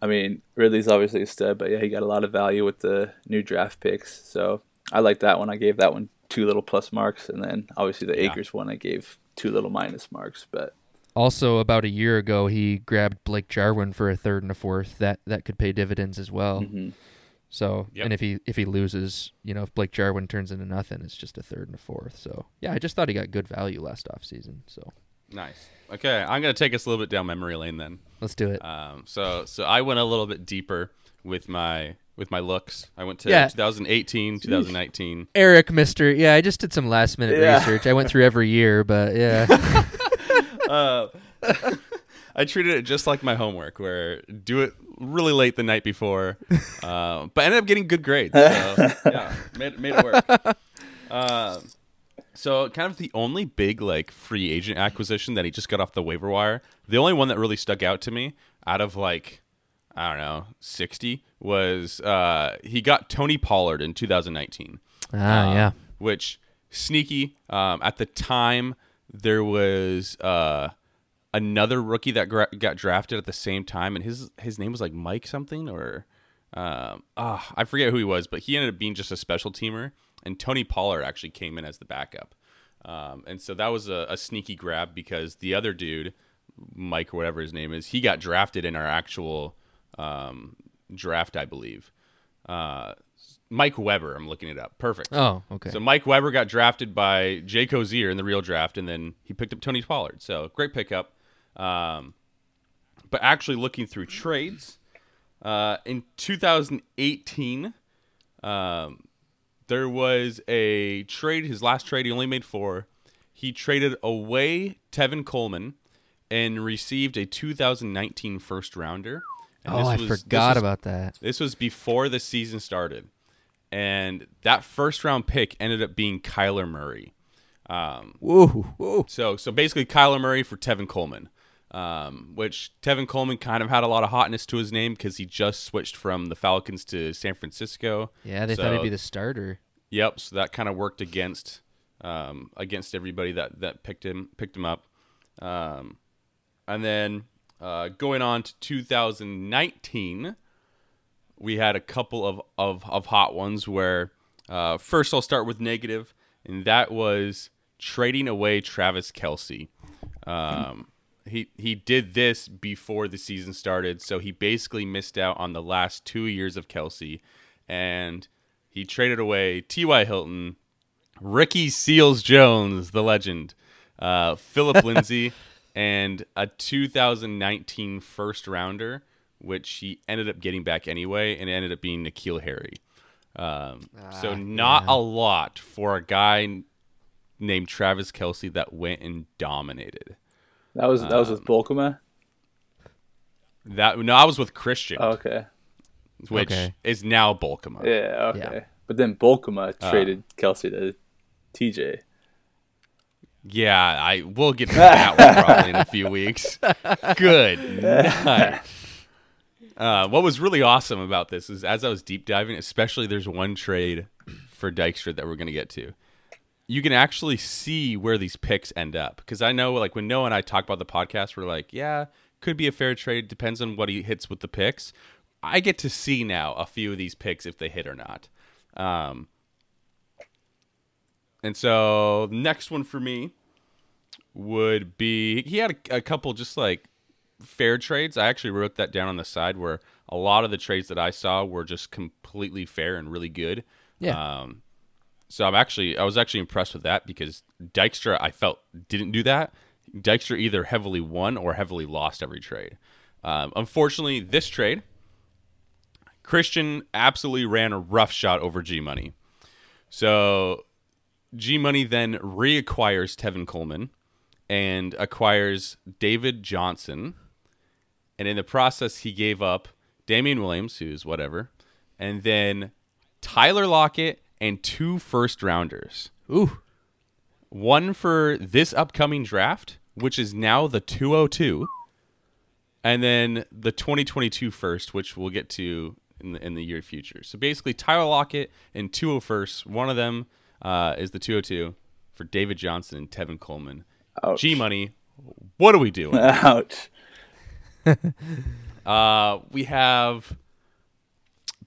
I mean, Ridley's obviously a stud, but yeah, he got a lot of value with the new draft picks. So I like that one. I gave that one two little plus marks, and then obviously the Yeah. Akers one I gave two little minus marks. But also about a year ago he grabbed Blake Jarwin for a third and a fourth. That that could pay dividends as well. mhm. So Yep. and if he if he loses, you know, if Blake Jarwin turns into nothing, it's just a third and a fourth. So yeah, I just thought he got good value last offseason. So Nice. Okay, I'm gonna take us a little bit down memory lane then. let's do it. Um, so so I went a little bit deeper with my with my looks. I went to Yeah. 2018, 2019. Eric, Mister, yeah, I just did some last minute Yeah. research. I went through every year, but yeah, Uh, I treated it just like my homework, where do it really late the night before, uh, but ended up getting good grades. So yeah, made made it work. Um, so kind of the only big like free agent acquisition that he just got off the waiver wire. The only one that really stuck out to me out of like I don't know sixty was uh, he got Tony Pollard in 2019 ah, uh, yeah, which sneaky. Um, at the time, there was uh, another rookie that gra- got drafted at the same time, and his his name was like Mike something or um, ah, I forget who he was, but he ended up being just a special teamer, and Tony Pollard actually came in as the backup. Um, and so that was a, a sneaky grab because the other dude, Mike or whatever his name is, he got drafted in our actual um, draft, I believe. Uh, Mike Weber, I'm looking it up. Perfect. Oh, okay. So Mike Weber got drafted by Jake Kosior in the real draft, and then he picked up Tony Pollard. So great pickup. Um, but actually, looking through trades, uh, in 2018, um, there was a trade. His last trade, he only made four. He traded away Tevin Coleman and received a 2019 first rounder. And oh, I forgot was about that. this was before the season started, and that first round pick ended up being Kyler Murray. Um, Whoa, whoa. so so basically, Kyler Murray for Tevin Coleman, um, which Tevin Coleman kind of had a lot of hotness to his name because he just switched from the Falcons to San Francisco. Yeah, they thought he'd be the starter. Yep. So that kind of worked against um, against everybody that that picked him picked him up. Um, and then uh, going on to 2019, we had a couple of of, of hot ones. Where uh, first I'll start with negative, and that was trading away Travis Kelce. Um, he he did this before the season started, so he basically missed out on the last two years of Kelce, and he traded away T.Y. Hilton, Ricky Seals Jones, the legend, uh, Phillip Lindsay, and a 2019 first rounder, which he ended up getting back anyway, and it ended up being N'Keal Harry. Um, so Ah, not yeah. a lot for a guy named Travis Kelce that went and dominated. that was that was with Bolkema. That no, I was with Christian, Oh, okay. which Okay. is now Bolkema. Yeah. Okay. Yeah. But then Bolkema Uh. traded Kelce to TJ. Yeah, I will get to that one probably in a few weeks. Good night. Uh, what was really awesome about this is as I was deep diving, especially there's one trade for Dykstra that we're going to get to. You can actually see where these picks end up because I know, like when Noah and I talk about the podcast, we're like, yeah, could be a fair trade. Depends on what he hits with the picks. I get to see now a few of these picks if they hit or not. Um, and so next one for me would be he had a, a couple just like fair trades. I actually wrote that down on the side where a lot of the trades that I saw were just completely fair and really good. Yeah. Um, so I'm actually I was actually impressed with that because Dykstra I felt didn't do that. Dykstra either heavily won or heavily lost every trade. Um, unfortunately, this trade, Christian absolutely ran a rough shot over G Money. So G Money then reacquires Tevin Coleman and acquires David Johnson. And in the process, he gave up Damien Williams, who's whatever, and then Tyler Lockett and two first rounders. Ooh. One for this upcoming draft, which is now the 202, and then the 2022 first, which we'll get to in the, in the year future. So basically, Tyler Lockett and 201st. One of them uh, is the 202 for David Johnson and Tevin Coleman. Ouch. G Money, what are we doing? Ouch. Uh, we have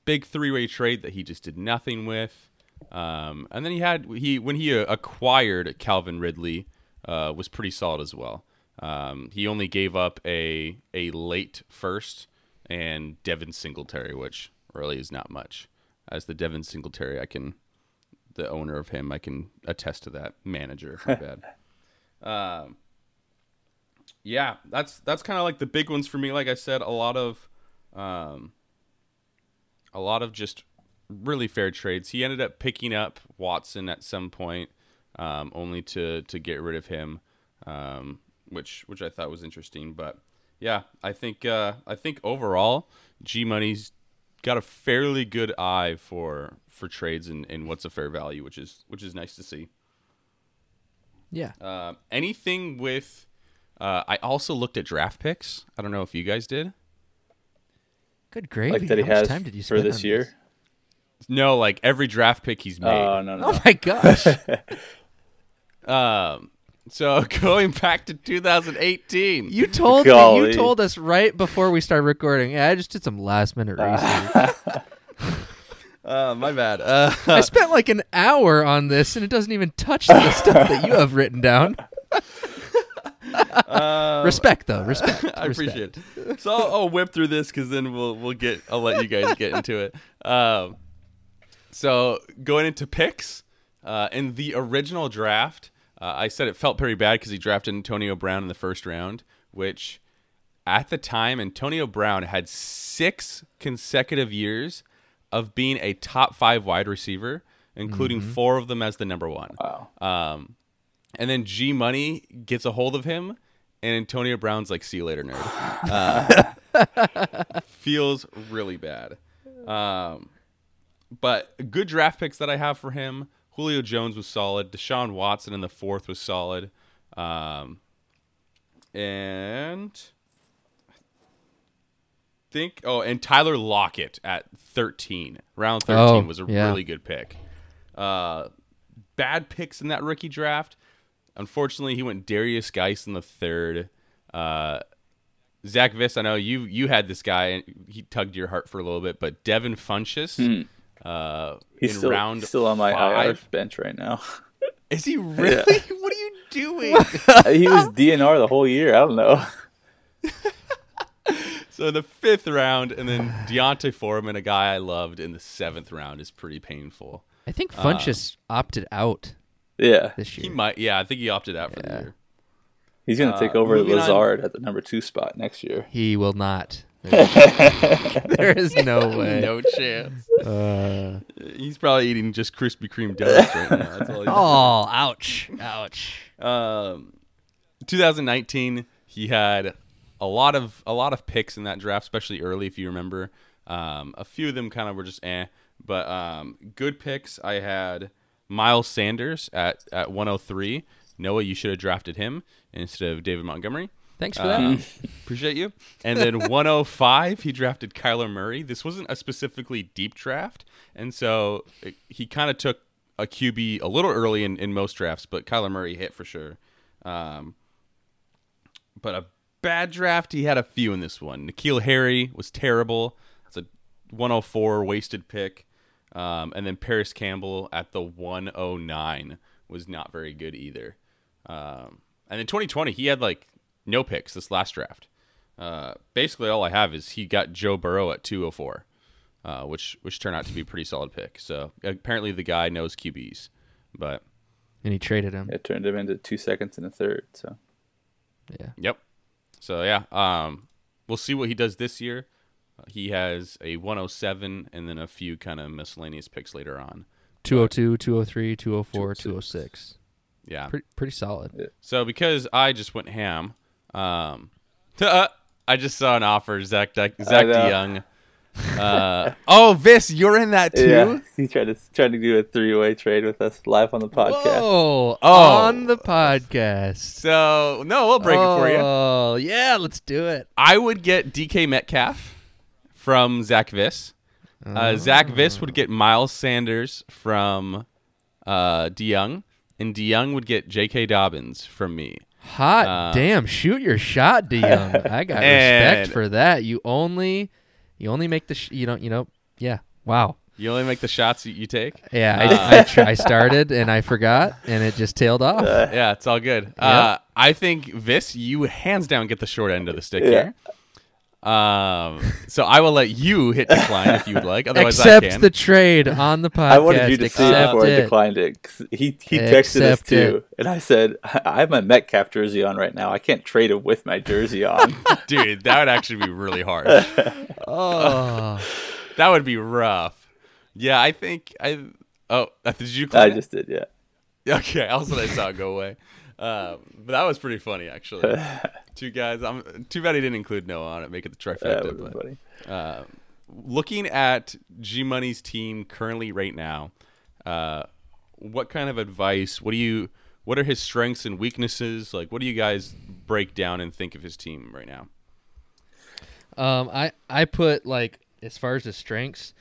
big three-way trade that he just did nothing with, um, and then he had he when he uh, acquired Calvin Ridley uh, was pretty solid as well. Um, he only gave up a a late first and Devin Singletary, which really is not much. As the Devin Singletary, I can the owner of him, I can attest to that. Manager, my bad. Um, yeah, that's that's kind of like the big ones for me. Like I said, a lot of, um, a lot of just really fair trades. He ended up picking up Watson at some point, um, only to to get rid of him, um, which which I thought was interesting. But yeah, I think uh, I think overall, G Money's got a fairly good eye for for trades and, and what's a fair value, which is which is nice to see. Yeah. Uh, anything with. Uh, I also looked at draft picks. I don't know if you guys did. Good gravy. Like that he How much has time did you for spend this on year. No, like every draft pick he's made. Oh no no. Oh no. my gosh. Um, so going back to 2018. You told me, you told us right before we started recording. Yeah, I just did some last minute research. Uh, my bad. Uh, I spent like an hour on this, and it doesn't even touch the stuff that you have written down. respect, though. Respect. Um, I Respect. appreciate it. So I'll, I'll whip through this because then we'll we'll get. I'll let you guys get into it. Um, so going into picks uh, in the original draft, uh, I said it felt pretty bad because he drafted Antonio Brown in the first round, which at the time Antonio Brown had six consecutive years of being a top five wide receiver, including four of them as the number one. Wow. Um, and then G Money gets a hold of him, and Antonio Brown's like, "See you later, nerd." Uh, feels really bad. Um, but good draft picks that I have for him. Julio Jones was solid. Deshaun Watson in the fourth was solid. Um, and think oh, and Tyler Lockett at thirteen, round thirteen Oh, was a yeah. really good pick. Uh, bad picks in that rookie draft. Unfortunately, he went Derrius Guice in the third. Uh, Zach Viss, I know you you had this guy and he tugged your heart for a little bit, but Devin Funchess, uh, He's in still round still on my IR bench right now. Is he really? What are you doing? he was DNR the whole year. I don't know. So the fifth round, and then D'Onta Foreman, a guy I loved in the seventh round, is pretty painful. I think Funchess opted out Yeah, this year. He might, yeah, I think he opted out for the Yeah. year. he's gonna take Uh, over moving on. Lazard at the number two spot next year. He will not. there is no way. No chance. Uh, He's probably eating just Krispy Kreme donuts right now. That's all he's oh, ouch, ouch. Um, 2019, he had a lot of a lot of picks in that draft, especially early, if you remember. Um, a few of them kind of were just eh, but um, good picks. I had Miles Sanders at at 103. Noah, you should have drafted him instead of David Montgomery. Thanks for that. Um, appreciate you. And then 105, he drafted Kyler Murray. This wasn't a specifically deep draft, and so it- he kind of took a QB a little early in, in most drafts, but Kyler Murray hit for sure. Um, but a bad draft, he had a few in this one. N'Keal Harry was terrible. It's a 104 wasted pick. Um, and then Parris Campbell at the 109 was not very good either. Um, and in 2020, he had like no picks this last draft. Uh, basically, all I have is he got Joe Burrow at 204, uh, which which turned out to be a pretty solid pick. So apparently, the guy knows QBs, but And he traded him. It turned him into two seconds and a third. So Yeah. Yep. So yeah, um, we'll see what he does this year. Uh, He has a 107 and then a few kind of miscellaneous picks later on. 202, 203, 204, 206. Yeah. Pretty, pretty solid. So because I just went ham, um, I just saw an offer Zach Zach I know. DeYoung. Uh, oh, Vis, you're in that too. yeah, he tried to tried to do a three way trade with us live on the podcast. Whoa! Oh. On the podcast. So no, we'll break it for you. Oh, yeah, let's do it. I would get DK Metcalf from Zach Viss. Uh, Zach Viss would get Miles Sanders from uh, DeYoung, and DeYoung would get J.K. Dobbins from me. Hot Uh, damn! Shoot your shot, DeYoung. I got respect for that. You only, you only make the. Sh- you don't. You know. Yeah. Wow. You only make the shots you, you take. Yeah. Uh, I, I, tr- I started and I forgot, and it just tailed off. Yeah, it's all good. Uh, I think Vis, you hands down get the short end of the stick Yeah. here. Um, so I will let you hit decline if you would like. Otherwise, I Accept can. the trade on the podcast. I wanted you to see it Accept before I it. declined it. 'cause he he texted us Accept too, and I said I I have my Metcalf jersey on right now. I can't trade it with my jersey on. Dude, that would actually be really hard. Oh. that would be rough. Yeah, I think I. Oh, did you? I Decline it? just did, yeah. Okay, I was when I saw it go away. Uh, but that was pretty funny, actually. Two guys. I'm too bad he didn't include Noah on it. Make it the trifecta. would have but- funny. Uh, looking at G Money's team currently right now, uh, what kind of advice? What do you? What are his strengths and weaknesses? Like, what do you guys break down and think of his team right now? Um, I I put like as far as his strengths,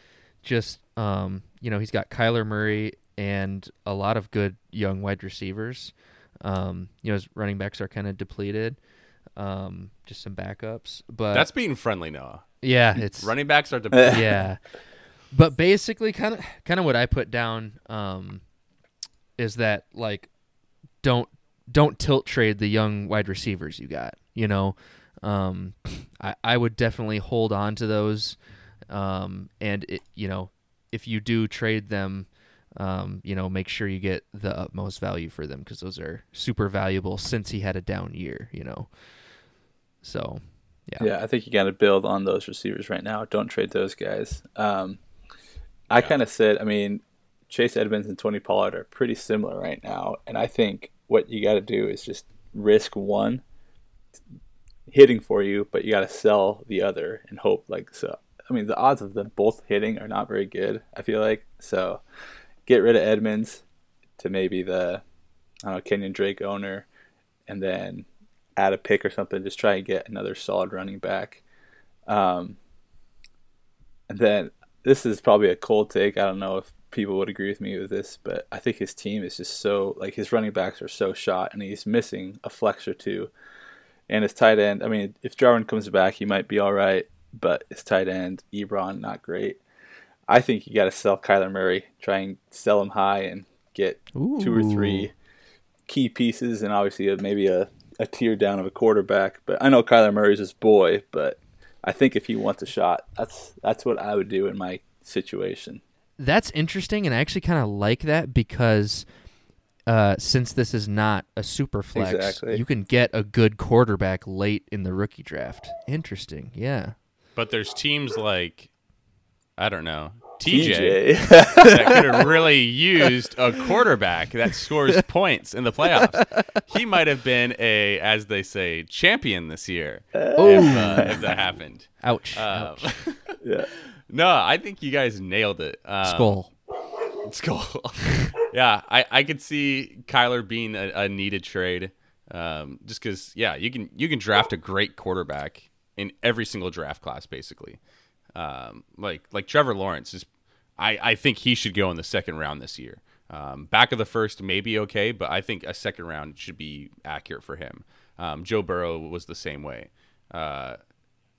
just um, you know, he's got Kyler Murray and a lot of good young wide receivers. Um, you know, his running backs are kind of depleted. Um, just some backups, but That's being friendly, Noah. yeah, it's Running backs are. De- yeah, but basically, kind of kind of what I put down um, is that like don't don't tilt trade the young wide receivers you got. You know, um, I I would definitely hold on to those, um, and it, you know, if you do trade them. Um, you know, make sure you get the utmost value for them because those are super valuable since he had a down year, you know. So, yeah. Yeah, I think you got to build on those receivers right now. Don't trade those guys. Um, I kind of said, I mean, Chase Edmonds and Tony Pollard are pretty similar right now, and I think what you got to do is just risk one hitting for you, but you got to sell the other and hope like so. I mean, the odds of them both hitting are not very good. I feel like so. Get rid of Edmonds to maybe the I don't know Kenyon Drake owner, and then add a pick or something. Just try and get another solid running back. Um, and then this is probably a cold take. I don't know if people would agree with me with this, but I think his team is just so like his running backs are so shot, and he's missing a flex or two. And his tight end, I mean, if Jarwin comes back, he might be all right, but his tight end, Ebron, not great. I think you got to sell Kyler Murray, try and sell him high, and get two or three key pieces, and obviously a, maybe a, a tier down of a quarterback. But I know Kyler Murray's his boy, but I think if he wants a shot, that's that's what I would do in my situation. That's interesting, and I actually kind of like that because uh, since this is not a super flex, Exactly. you can get a good quarterback late in the rookie draft. Interesting, yeah. But there's teams like, I don't know, TJ, TJ. that could have really used a quarterback that scores points in the playoffs. He might have been a, as they say, champion this year if, uh, if that happened. Ouch. Um, ouch. yeah. no, I think you guys nailed it. Um, Skull. Skull. yeah, I, I could see Kyler being a, a needed trade. Um, just because, yeah, you can you can draft a great quarterback in every single draft class, basically. Um, like like Trevor Lawrence is, I, I think he should go in the second round this year. Um, back of the first, may be okay, but I think a second round should be accurate for him. Um, Joe Burrow was the same way. Uh,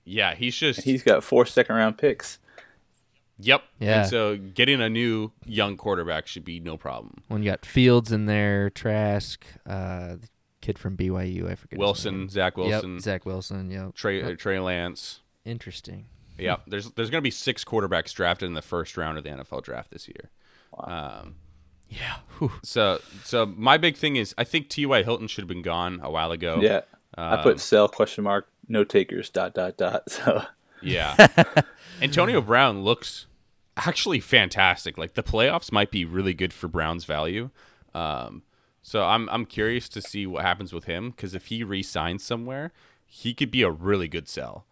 yeah, he's just He's got four second round picks. Yep. Yeah. And so getting a new young quarterback should be no problem. When you got Fields in there, Trask, uh, the kid from BYU, I forget. his Wilson, name. Zach Wilson, Yep, Zach Wilson. Yep. Trey Yep. uh, Trey Lance. Interesting. Yeah, there's there's going to be six quarterbacks drafted in the first round of the NFL draft this year. Um, Yeah. Whew. so so my big thing is I think T.Y. Hilton should have been gone a while ago. Yeah. I Um, put sell question mark no takers dot dot dot. So Yeah. Antonio Brown looks actually fantastic. Like the playoffs might be really good for Brown's value. Um, so I'm I'm curious to see what happens with him because if he re-signs somewhere, he could be a really good sell.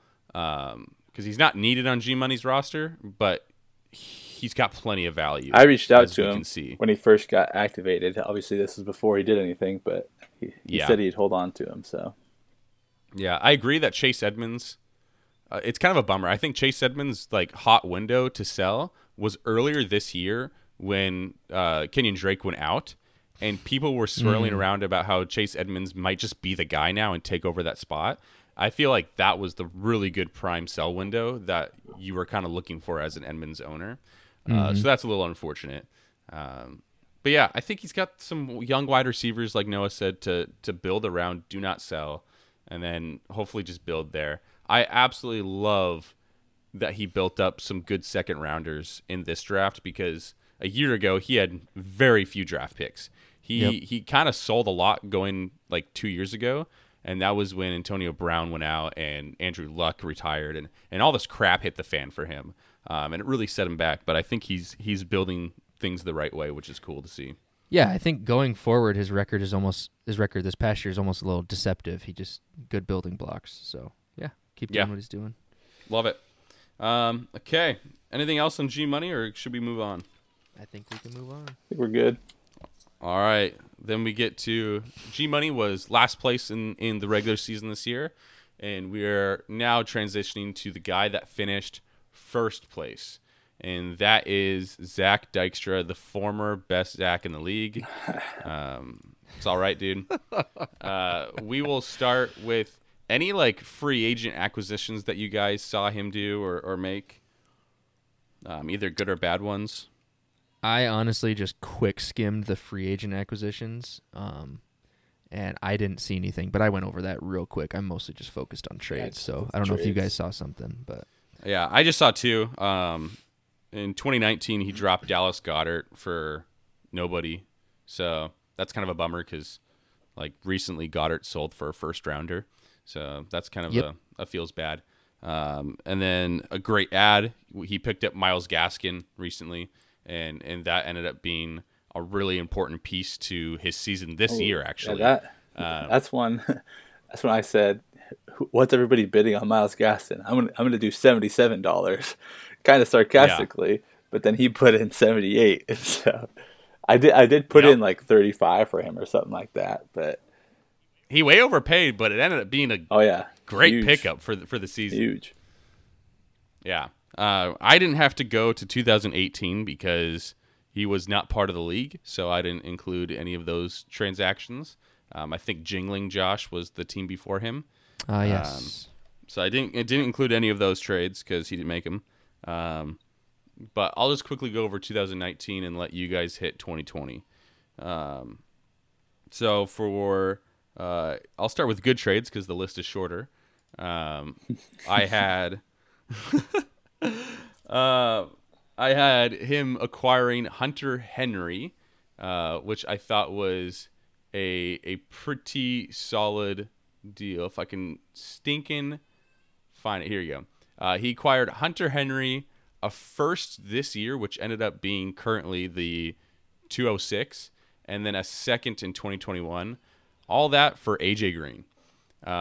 Because he's not needed on G Money's roster, but he's got plenty of value. I reached out to him when he first got activated. Obviously, this was before he did anything, but he, he Yeah. said he'd hold on to him. So Yeah, I agree that Chase Edmonds. Uh, it's kind of a bummer. I think Chase Edmonds' like hot window to sell was earlier this year when uh, Kenyon Drake went out, and people were swirling around about how Chase Edmonds might just be the guy now and take over that spot. I feel like that was the really good prime sell window that you were kind of looking for as an Edmonds owner. Uh, so that's a little unfortunate. Um, but yeah, I think he's got some young wide receivers, like Noah said, to to build around. Do not sell, and then hopefully just build there. I absolutely love that he built up some good second rounders in this draft because a year ago he had very few draft picks. He Yep. he kind of sold a lot going like two years ago, and that was when Antonio Brown went out and Andrew Luck retired, and and all this crap hit the fan for him, um, and it really set him back. But I think he's he's building things the right way, which is cool to see. Yeah, I think going forward, his record is almost his record this past year is almost a little deceptive. He just good building blocks. So yeah, keep doing Yeah. what he's doing. Love it. Um, okay. Anything else on G Money, or should we move on? I think we can move on. I think we're good. All right. Then we get to G Money was last place in, in the regular season this year. And we are now transitioning to the guy that finished first place. And that is Zach Dykstra, the former best Zach in the league. Um, it's all right, dude. Uh, we will start with any like free agent acquisitions that you guys saw him do or, or make, um, either good or bad ones. I honestly just quick skimmed the free agent acquisitions, um, and I didn't see anything. But I went over that real quick. I'm mostly just focused on trades, just so I don't know if you guys saw something, but Yeah, I just saw two. Um, in 2019, he dropped Dallas Goedert for nobody, so that's kind of a bummer because, like, recently Goedert sold for a first rounder, so that's kind of Yep. a, a feels bad. Um, and then a great ad, he picked up Myles Gaskin recently, and and that ended up being a really important piece to his season this year. Actually, Yeah, that Um, that's one. That's when I said, "What's everybody bidding on Myles Gaskin?" I'm gonna I'm gonna do seventy seven dollars, kind of sarcastically. But then he put in seventy eight, so I did I did put Yep. in like thirty five for him or something like that. But he way overpaid, but it ended up being a oh yeah, great huge, pickup for the, for the season. Huge. Yeah. Uh, I didn't have to go to 2018 because he was not part of the league, so I didn't include any of those transactions. Um, I think Jingling Josh was the team before him, uh, yes, so I didn't it didn't include any of those trades because he didn't make them. Um, but I'll just quickly go over 2019 and let you guys hit 2020. Um, so for uh, I'll start with good trades because the list is shorter. Um, I had uh, I had him acquiring Hunter Henry, uh, which I thought was a a pretty solid deal. If I can stinking find it, here you go. Uh, he acquired Hunter Henry, a first this year, which ended up being currently the 206, and then a second in 2021. All that for AJ Green. Um,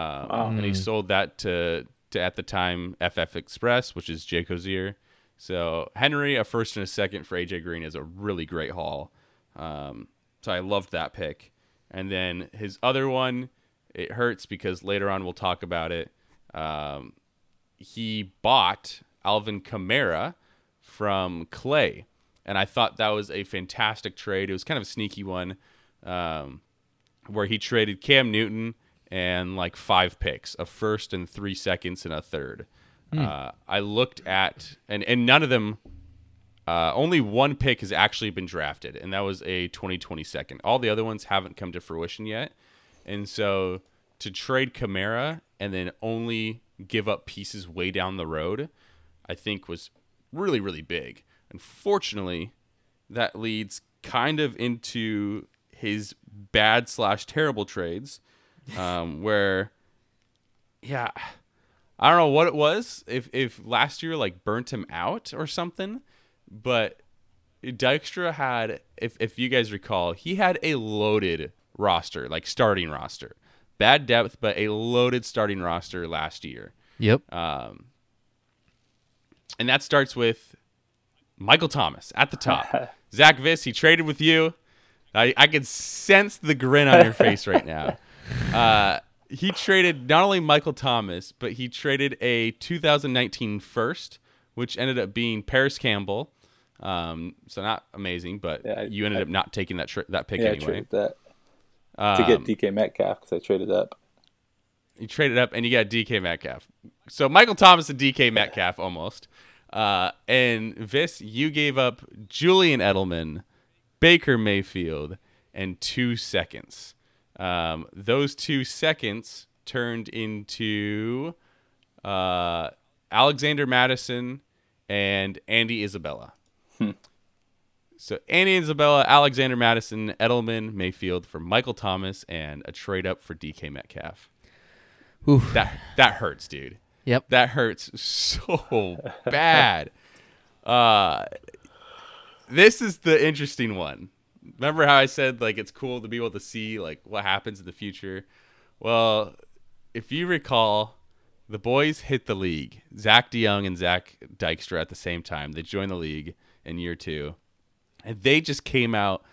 And he sold that to, to, at the time, FF Express, which is Jake Kosior. So Henry, a first and a second for AJ Green is a really great haul. Um, so I loved that pick. And then his other one, it hurts because later on we'll talk about it. Um, he bought Alvin Kamara from Clay, and I thought that was a fantastic trade. It was kind of a sneaky one, um, where he traded Cam Newton and like five picks, a first and three seconds and a third. Uh, I looked at and and none of them uh, only one pick has actually been drafted, and that was a 2020 second. All the other ones haven't come to fruition yet, and so to trade Kamara and then only give up pieces way down the road, I think was really really big. Unfortunately, that leads kind of into his bad slash terrible trades, um, where yeah, I don't know what it was. If if last year like burnt him out or something, but Dykstra had, if if you guys recall, he had a loaded roster, like starting roster, bad depth, but a loaded starting roster last year. Yep. Um, and that starts with Michael Thomas at the top. Zach Viss, he traded with you. I, I can sense the grin on your face right now. Uh, he traded not only Michael Thomas, but he traded a 2019 first, which ended up being Parris Campbell. Um, so not amazing, but Yeah, I- you ended I- up not taking that that pick Yeah, I anyway. that to Um, get DK Metcalf because I traded up. You traded up and you got DK Metcalf. So Michael Thomas and DK Metcalf almost. Uh, and Vis, you gave up Julian Edelman, Baker Mayfield, and two seconds. Um, those two seconds turned into uh, Alexander Mattison and Andy Isabella. So Andy Isabella, Alexander Mattison, Edelman, Mayfield for Michael Thomas, and a trade up for DK Metcalf. Oof. That that hurts, dude. Yep. That hurts so bad. Uh this is the interesting one. Remember how I said like it's cool to be able to see like what happens in the future? Well, if you recall, the boys hit the league. Zach DeYoung and Zach Dykstra at the same time. They joined the league in year two. And they just came out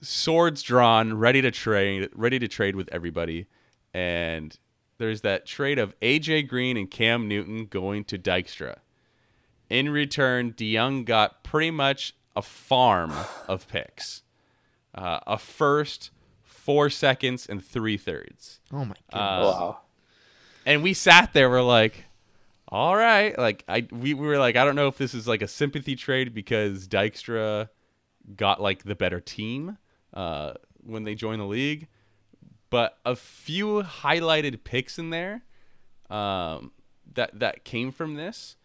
swords drawn, ready to trade, ready to trade with everybody. And there's that trade of AJ Green and Cam Newton going to Dykstra. In return, DeYoung got pretty much a farm of picks, uh, a first, four seconds, and three thirds. Oh my god. Uh, wow. And we sat there, we're like, all right, like I we, we were like, I don't know if this is like a sympathy trade because Dykstra got like the better team uh, when they joined the league, but a few highlighted picks in there um, that that came from this.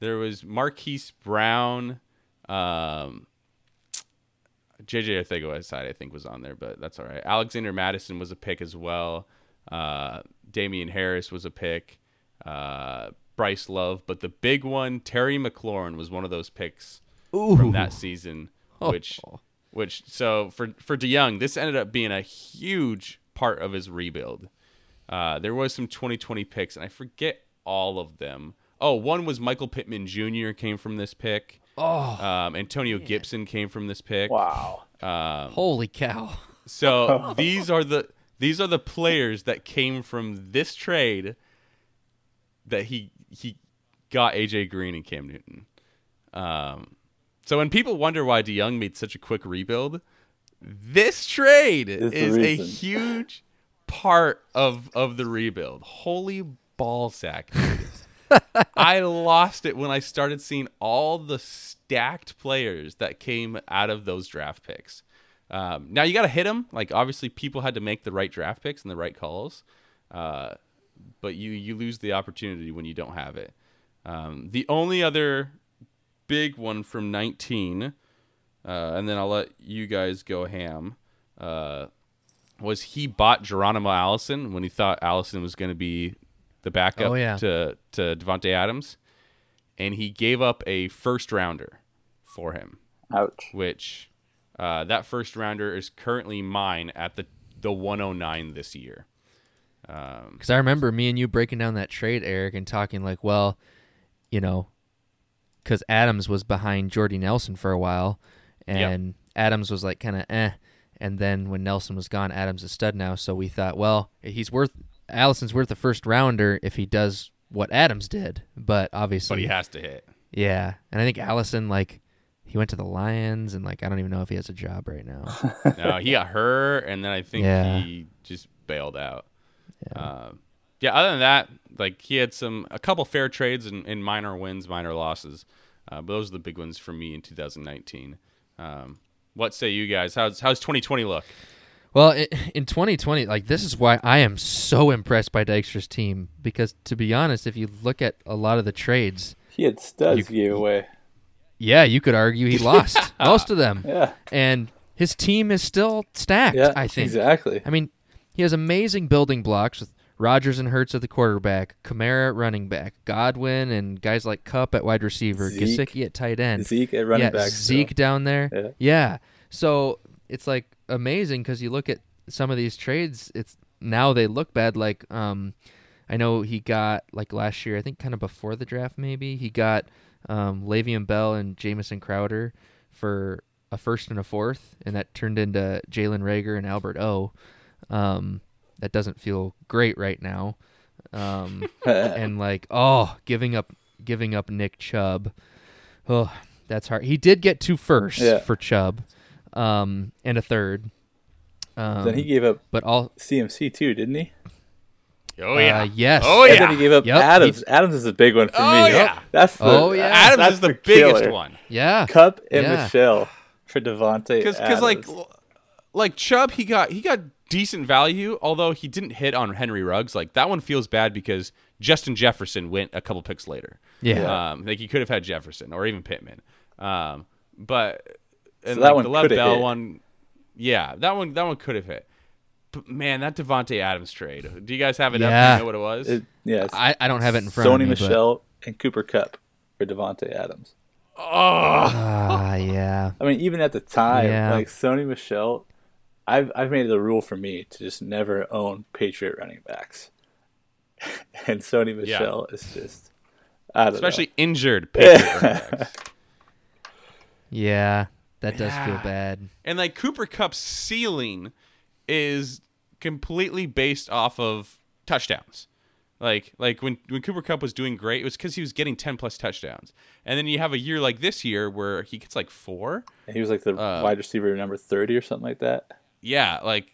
There was Marquise Brown, um, JJ Arcega-Whiteside I think was on there, but that's all right. Alexander Mattison was a pick as well. Uh, Damien Harris was a pick. Uh, Bryce Love, but the big one, Terry McLaurin, was one of those picks Ooh. from that season, Oh. which which so for for DeYoung, this ended up being a huge part of his rebuild. Uh, there was some 2020 picks, and I forget all of them. Oh, one was Michael Pittman Jr. came from this pick. Oh, Um, Antonio Gibson came from this pick. Wow. Um, holy cow. so these are the these are the players that came from this trade that he he got AJ Green and Cam Newton. Um, so when people wonder why DeYoung made such a quick rebuild, this trade Is is a huge part of of the rebuild. Holy ball sack. dude. I lost it when I started seeing all the stacked players that came out of those draft picks. Um, now you got to hit them. Like obviously, people had to make the right draft picks and the right calls, uh, but you you lose the opportunity when you don't have it. Um, the only other big one from 19, uh, and then I'll let you guys go ham. Uh, was he bought Geronimo Allison when he thought Allison was going to be the backup Oh, yeah. to to Davante Adams, and he gave up a first rounder for him Ouch. which uh, that first rounder is currently mine at the the 109 this year. Um, Because I remember me and you breaking down that trade, Eric, and talking like, well, you know, because Adams was behind Jordy Nelson for a while, and Adams was like kind of eh, and then when Nelson was gone, Adams is stud now. So we thought, well, he's worth Allison's worth a first rounder if he does what Adams did, but obviously, but he has to hit. yeah. And I think Allison like he went to the Lions, and like I don't even know if he has a job right now. No, he got hurt, and then I think Yeah. he just bailed out. Yeah. Um, yeah. Other than that, like he had some a couple fair trades and, and minor wins, minor losses. Uh, but those are the big ones for me in 2019. Um, what say you guys? How's how's 2020 look? Well, in 2020, like this is why I am so impressed by Dykstra's team because to be honest, if you look at a lot of the trades, He had studs You- gave away. yeah, you could argue he lost most of them, Yeah. and his team is still stacked. Yeah. I think. exactly. I mean, he has amazing building blocks with Rodgers and Hurts at the quarterback, Kamara at running back, Godwin and guys like Kupp at wide receiver, Zeke. Gesicki at tight end. Zeke at running yeah, back. Zeke down there. Yeah. Yeah. So it's like amazing because you look at some of these trades. It's now they look bad. Like um, I know he got like last year. I think kind of before the draft, maybe he got um, Le'Veon Bell and Jamison Crowder for a first and a fourth, and that turned into Jalen Reagor and Albert O. Um, that doesn't feel great right now. Um, and like oh giving up giving up Nick Chubb. Oh, that's hard. He did get two firsts Yeah. for Chubb, um, and a third. Um, then he gave up but all CMC too, didn't he? Oh yeah. Uh, yes. Oh And yeah. then he gave up Yep, Adams. Adams is a big one for Oh, me. yeah. That's the, Oh, yeah. Adams that's is the, killer. biggest one. yeah, Kupp and Yeah. Michel for Davante. because because like Adams. like Chubb he got he got decent value although he didn't hit on Henry Ruggs like that one feels bad because Justin Jefferson went a couple picks later yeah. um like he could have had Jefferson or even Pittman um but and So that like one the Lev Bell hit. one yeah that one that one could have hit but man that Davante Adams trade do you guys have it up do Yeah. you know what it was It- yeah, I, I don't have it in front Sony of me. but- Michel and Cooper Kupp for Davante Adams. Ah, yeah. I mean, even at the time, Yeah. like Sony Michel, I've I've made it a rule for me to just never own Patriot running backs, and Sony Michel is just I don't especially know. injured Patriot running backs. Yeah, that does feel bad. And like Cooper Kupp's ceiling is completely based off of touchdowns. Like like when when Cooper Kupp was doing great, it was because he was getting ten plus touchdowns. And then you have a year like this year where he gets like four. And he was like the uh, wide receiver number thirty or something like that. Yeah, like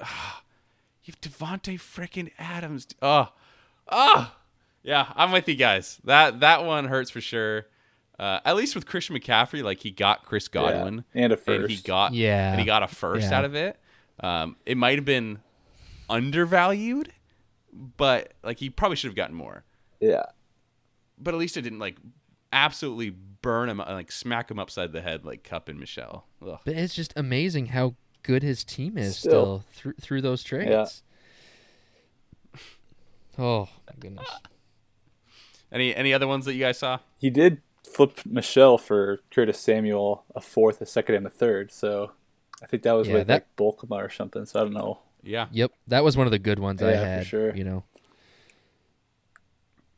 ah, you have Davante freaking Adams. Oh, oh, yeah. I'm with you guys. That that one hurts for sure. Uh, at least with Christian McCaffrey, like he got Chris Godwin Yeah, and a and he got Yeah. and he got a first Yeah. out of it. Um, it might have been undervalued, but like he probably should have gotten more. Yeah, But at least it didn't like absolutely burn him, like smack him upside the head like Kupp and Michel. Ugh. But it's just amazing how good his team is Still. still, through through those trades. Oh my goodness. Any any other ones that you guys saw? he did flip Michel for Curtis Samuel, a fourth, a second, and a third. So I think that was Yeah, with that- like Bolkema or something. So I don't know. Yeah, Yep, that was one of the good ones I Yeah, for had. sure. You know.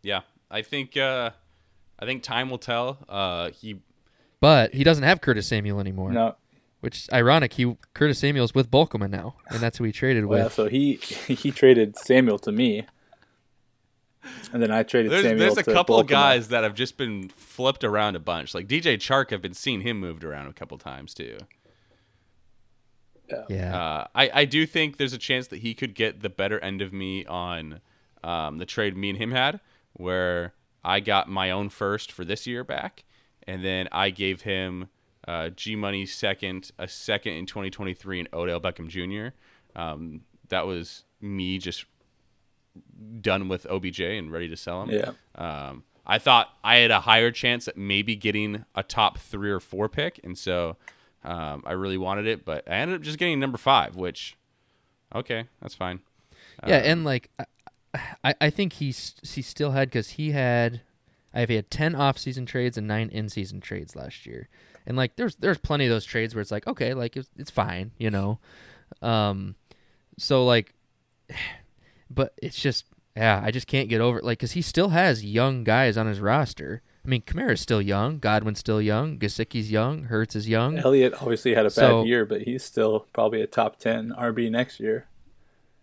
yeah. I think uh, I think time will tell. Uh, he But he doesn't have Curtis Samuel anymore. No, Which is ironic. He Curtis Samuel's with Bolkman now, and that's who he traded well, with. so he he traded Samuel to me, and then I traded there's Samuel there's a couple of guys that have just been flipped around a bunch. Like DJ Chark, I've been seeing him moved around a couple times too. Yeah. Uh, I, I do think there's a chance that he could get the better end of me on um, the trade me and him had, where I got my own first for this year back, and then I gave him uh, G Money second, a second in 2023, and Odell Beckham Jr. Um, that was me just done with OBJ and ready to sell him. Yeah. Um, I thought I had a higher chance at maybe getting a top three or four pick, and so um, I really wanted it, but I ended up just getting number five, which okay, that's fine. Yeah, Um, and like I- I, I think he's he still had because he had I have he had ten off season trades and nine in season trades last year, and like there's there's plenty of those trades where it's like okay like it's, it's fine you know, um, so like, but it's just yeah I just can't get over it like because he still has young guys on his roster. I mean Kamara's still young, Godwin's still young, Gesicki's young, Hurts is young. Elliott obviously had a bad year, but he's still probably a top ten RB next year.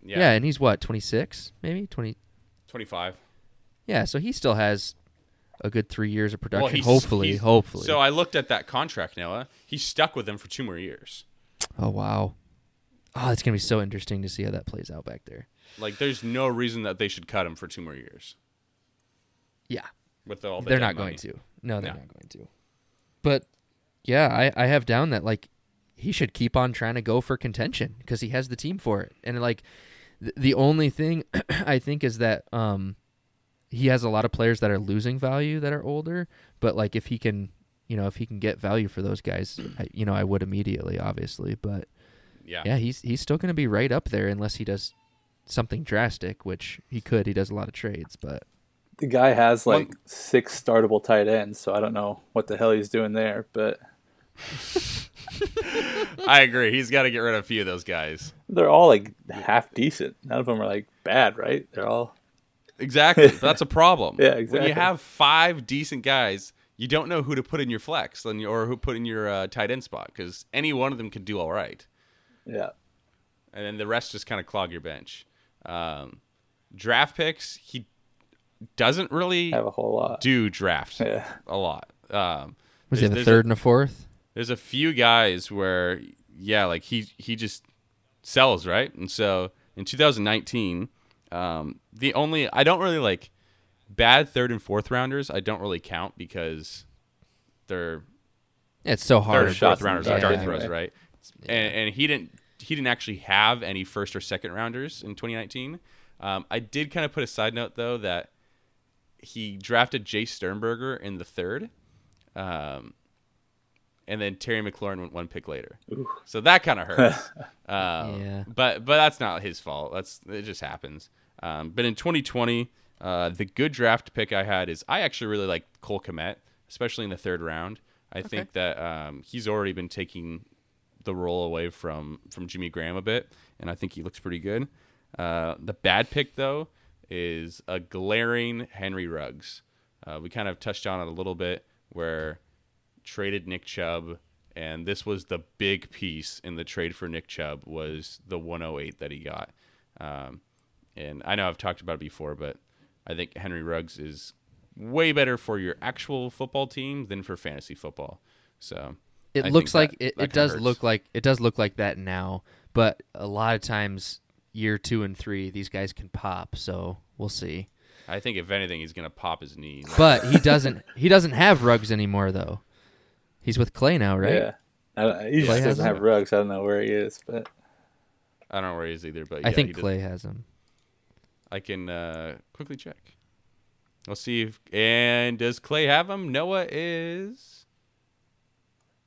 yeah, yeah, and he's what twenty six maybe twenty. twenty-five. Yeah, so he still has a good three years of production. he's- hopefully, he's- hopefully. So I looked at that contract, Noah. He's stuck with them for two more years. oh wow. Oh, it's gonna be so interesting to see how that plays out back there. Like, there's no reason that they should cut him for two more years. Yeah, With all the they're not money. going to. No, they're No. not going to. but yeah, I, I have down that like he should keep on trying to go for contention because he has the team for it. And like th- the only thing I think is that um he has a lot of players that are losing value that are older, but like if he can, you know, if he can get value for those guys, I, you know, I would immediately, obviously, but Yeah. yeah, he's he's still going to be right up there unless he does something drastic, which he could. He does a lot of trades, but The guy has like Well- six startable tight ends, so I don't know what the hell he's doing there, but I agree. He's got to get rid of a few of those guys. they're all like half decent. None of them are like bad, right? They're all Exactly. That's a problem. Yeah, exactly. When exactly. you have five decent guys, you don't know who to put in your flex then or who put in your uh, tight end spot because any one of them could do all right, yeah. and then the rest just kind of clog your bench. Um, draft picks, he doesn't really Have a whole lot. do draft Yeah. a lot. Um, was he there's- have a third and a fourth? there's a few guys where yeah like he he just sells right and so in 2019 um, the only i don't really like bad third and fourth rounders i don't really count because they're It's so third hard. and fourth rounders are dark dart throws anyway. right and, and he didn't he didn't actually have any first or second rounders in 2019 um, i did kind of put a side note though that he drafted jace sternberger in the third um, and then terry mclaurin went one pick later Ooh. so that kind of hurts. um, Yeah. But but that's not his fault. That's it just happens. Um, but in 2020, uh, the good draft pick I had is I actually really like Cole Kmet, especially in the third round. I think that um, he's already been taking the role away from from Jimmy Graham a bit, and I think he looks pretty good. Uh, the bad pick though is a glaring Henry Ruggs. Uh, we kind of touched on it a little bit where traded Nick Chubb, and this was the big piece in the trade for Nick Chubb was the 108 that he got. Um, and I know I've talked about it before, but I think Henry Ruggs is way better for your actual football team than for fantasy football. So It I looks like that- it, that it does hurts. look like it does look like that now, but a lot of times year two and three these guys can pop. So we'll see. I think if anything, he's gonna pop his knee. But he doesn't he doesn't have Ruggs anymore though. He's with Clay now, right? Yeah. I don't, he Clay just doesn't him? have Ruggs. I don't know where he is, but I don't know where he is either, but I think he did- Clay has him. I can uh, quickly check. Let's see if and does Clay have him? Noah is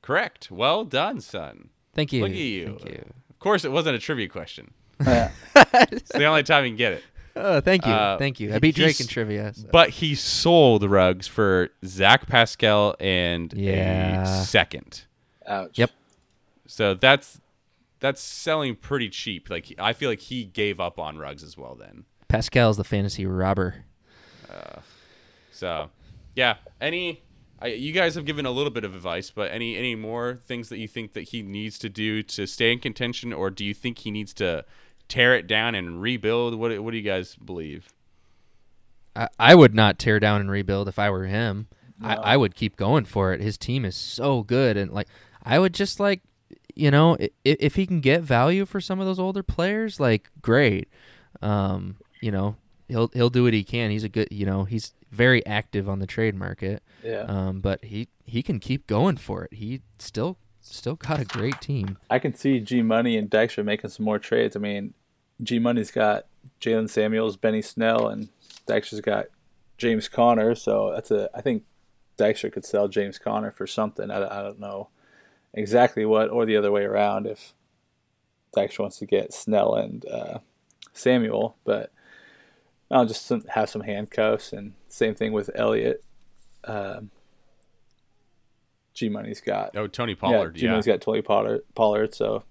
correct. Well done, son. Thank you. Look at you. Thank you. Of course, it wasn't a trivia question. It's the only time you can get it. Oh, thank you. Uh, thank you. I beat Drake in trivia. so- But he sold Ruggs for Zach Pascal and Yeah. a second. ouch. Yep. So that's that's selling pretty cheap. Like I feel like he gave up on Ruggs as well. Then. Pascal's the fantasy robber. So, yeah. Any, I, you guys have given a little bit of advice, but any any more things that you think that he needs to do to stay in contention, or do you think he needs to tear it down and rebuild? What What do you guys believe? I, I would not tear down and rebuild if I were him. I, I would keep going for it. His team is so good, and like I would just like, you know, if, if he can get value for some of those older players, like great. Um, you know, he'll he'll do what he can. He's a good, you know, he's very active on the trade market. Yeah. Um, but he he can keep going for it. He still still got a great team. I can see G Money and Dykstra making some more trades. I mean, G Money's got Jaylen Samuels, Benny Snell, and Dykstra's got James Conner. So that's a. I think Dykstra could sell James Conner for something. I, I don't know exactly what, or the other way around if Dykstra wants to get Snell and uh, Samuel, but I'll just some, have some handcuffs and same thing with Elliott. Um, G Money's got Oh, Tony Pollard. yeah, Yeah, Jimmy's got Tony Pollard, Pollard, so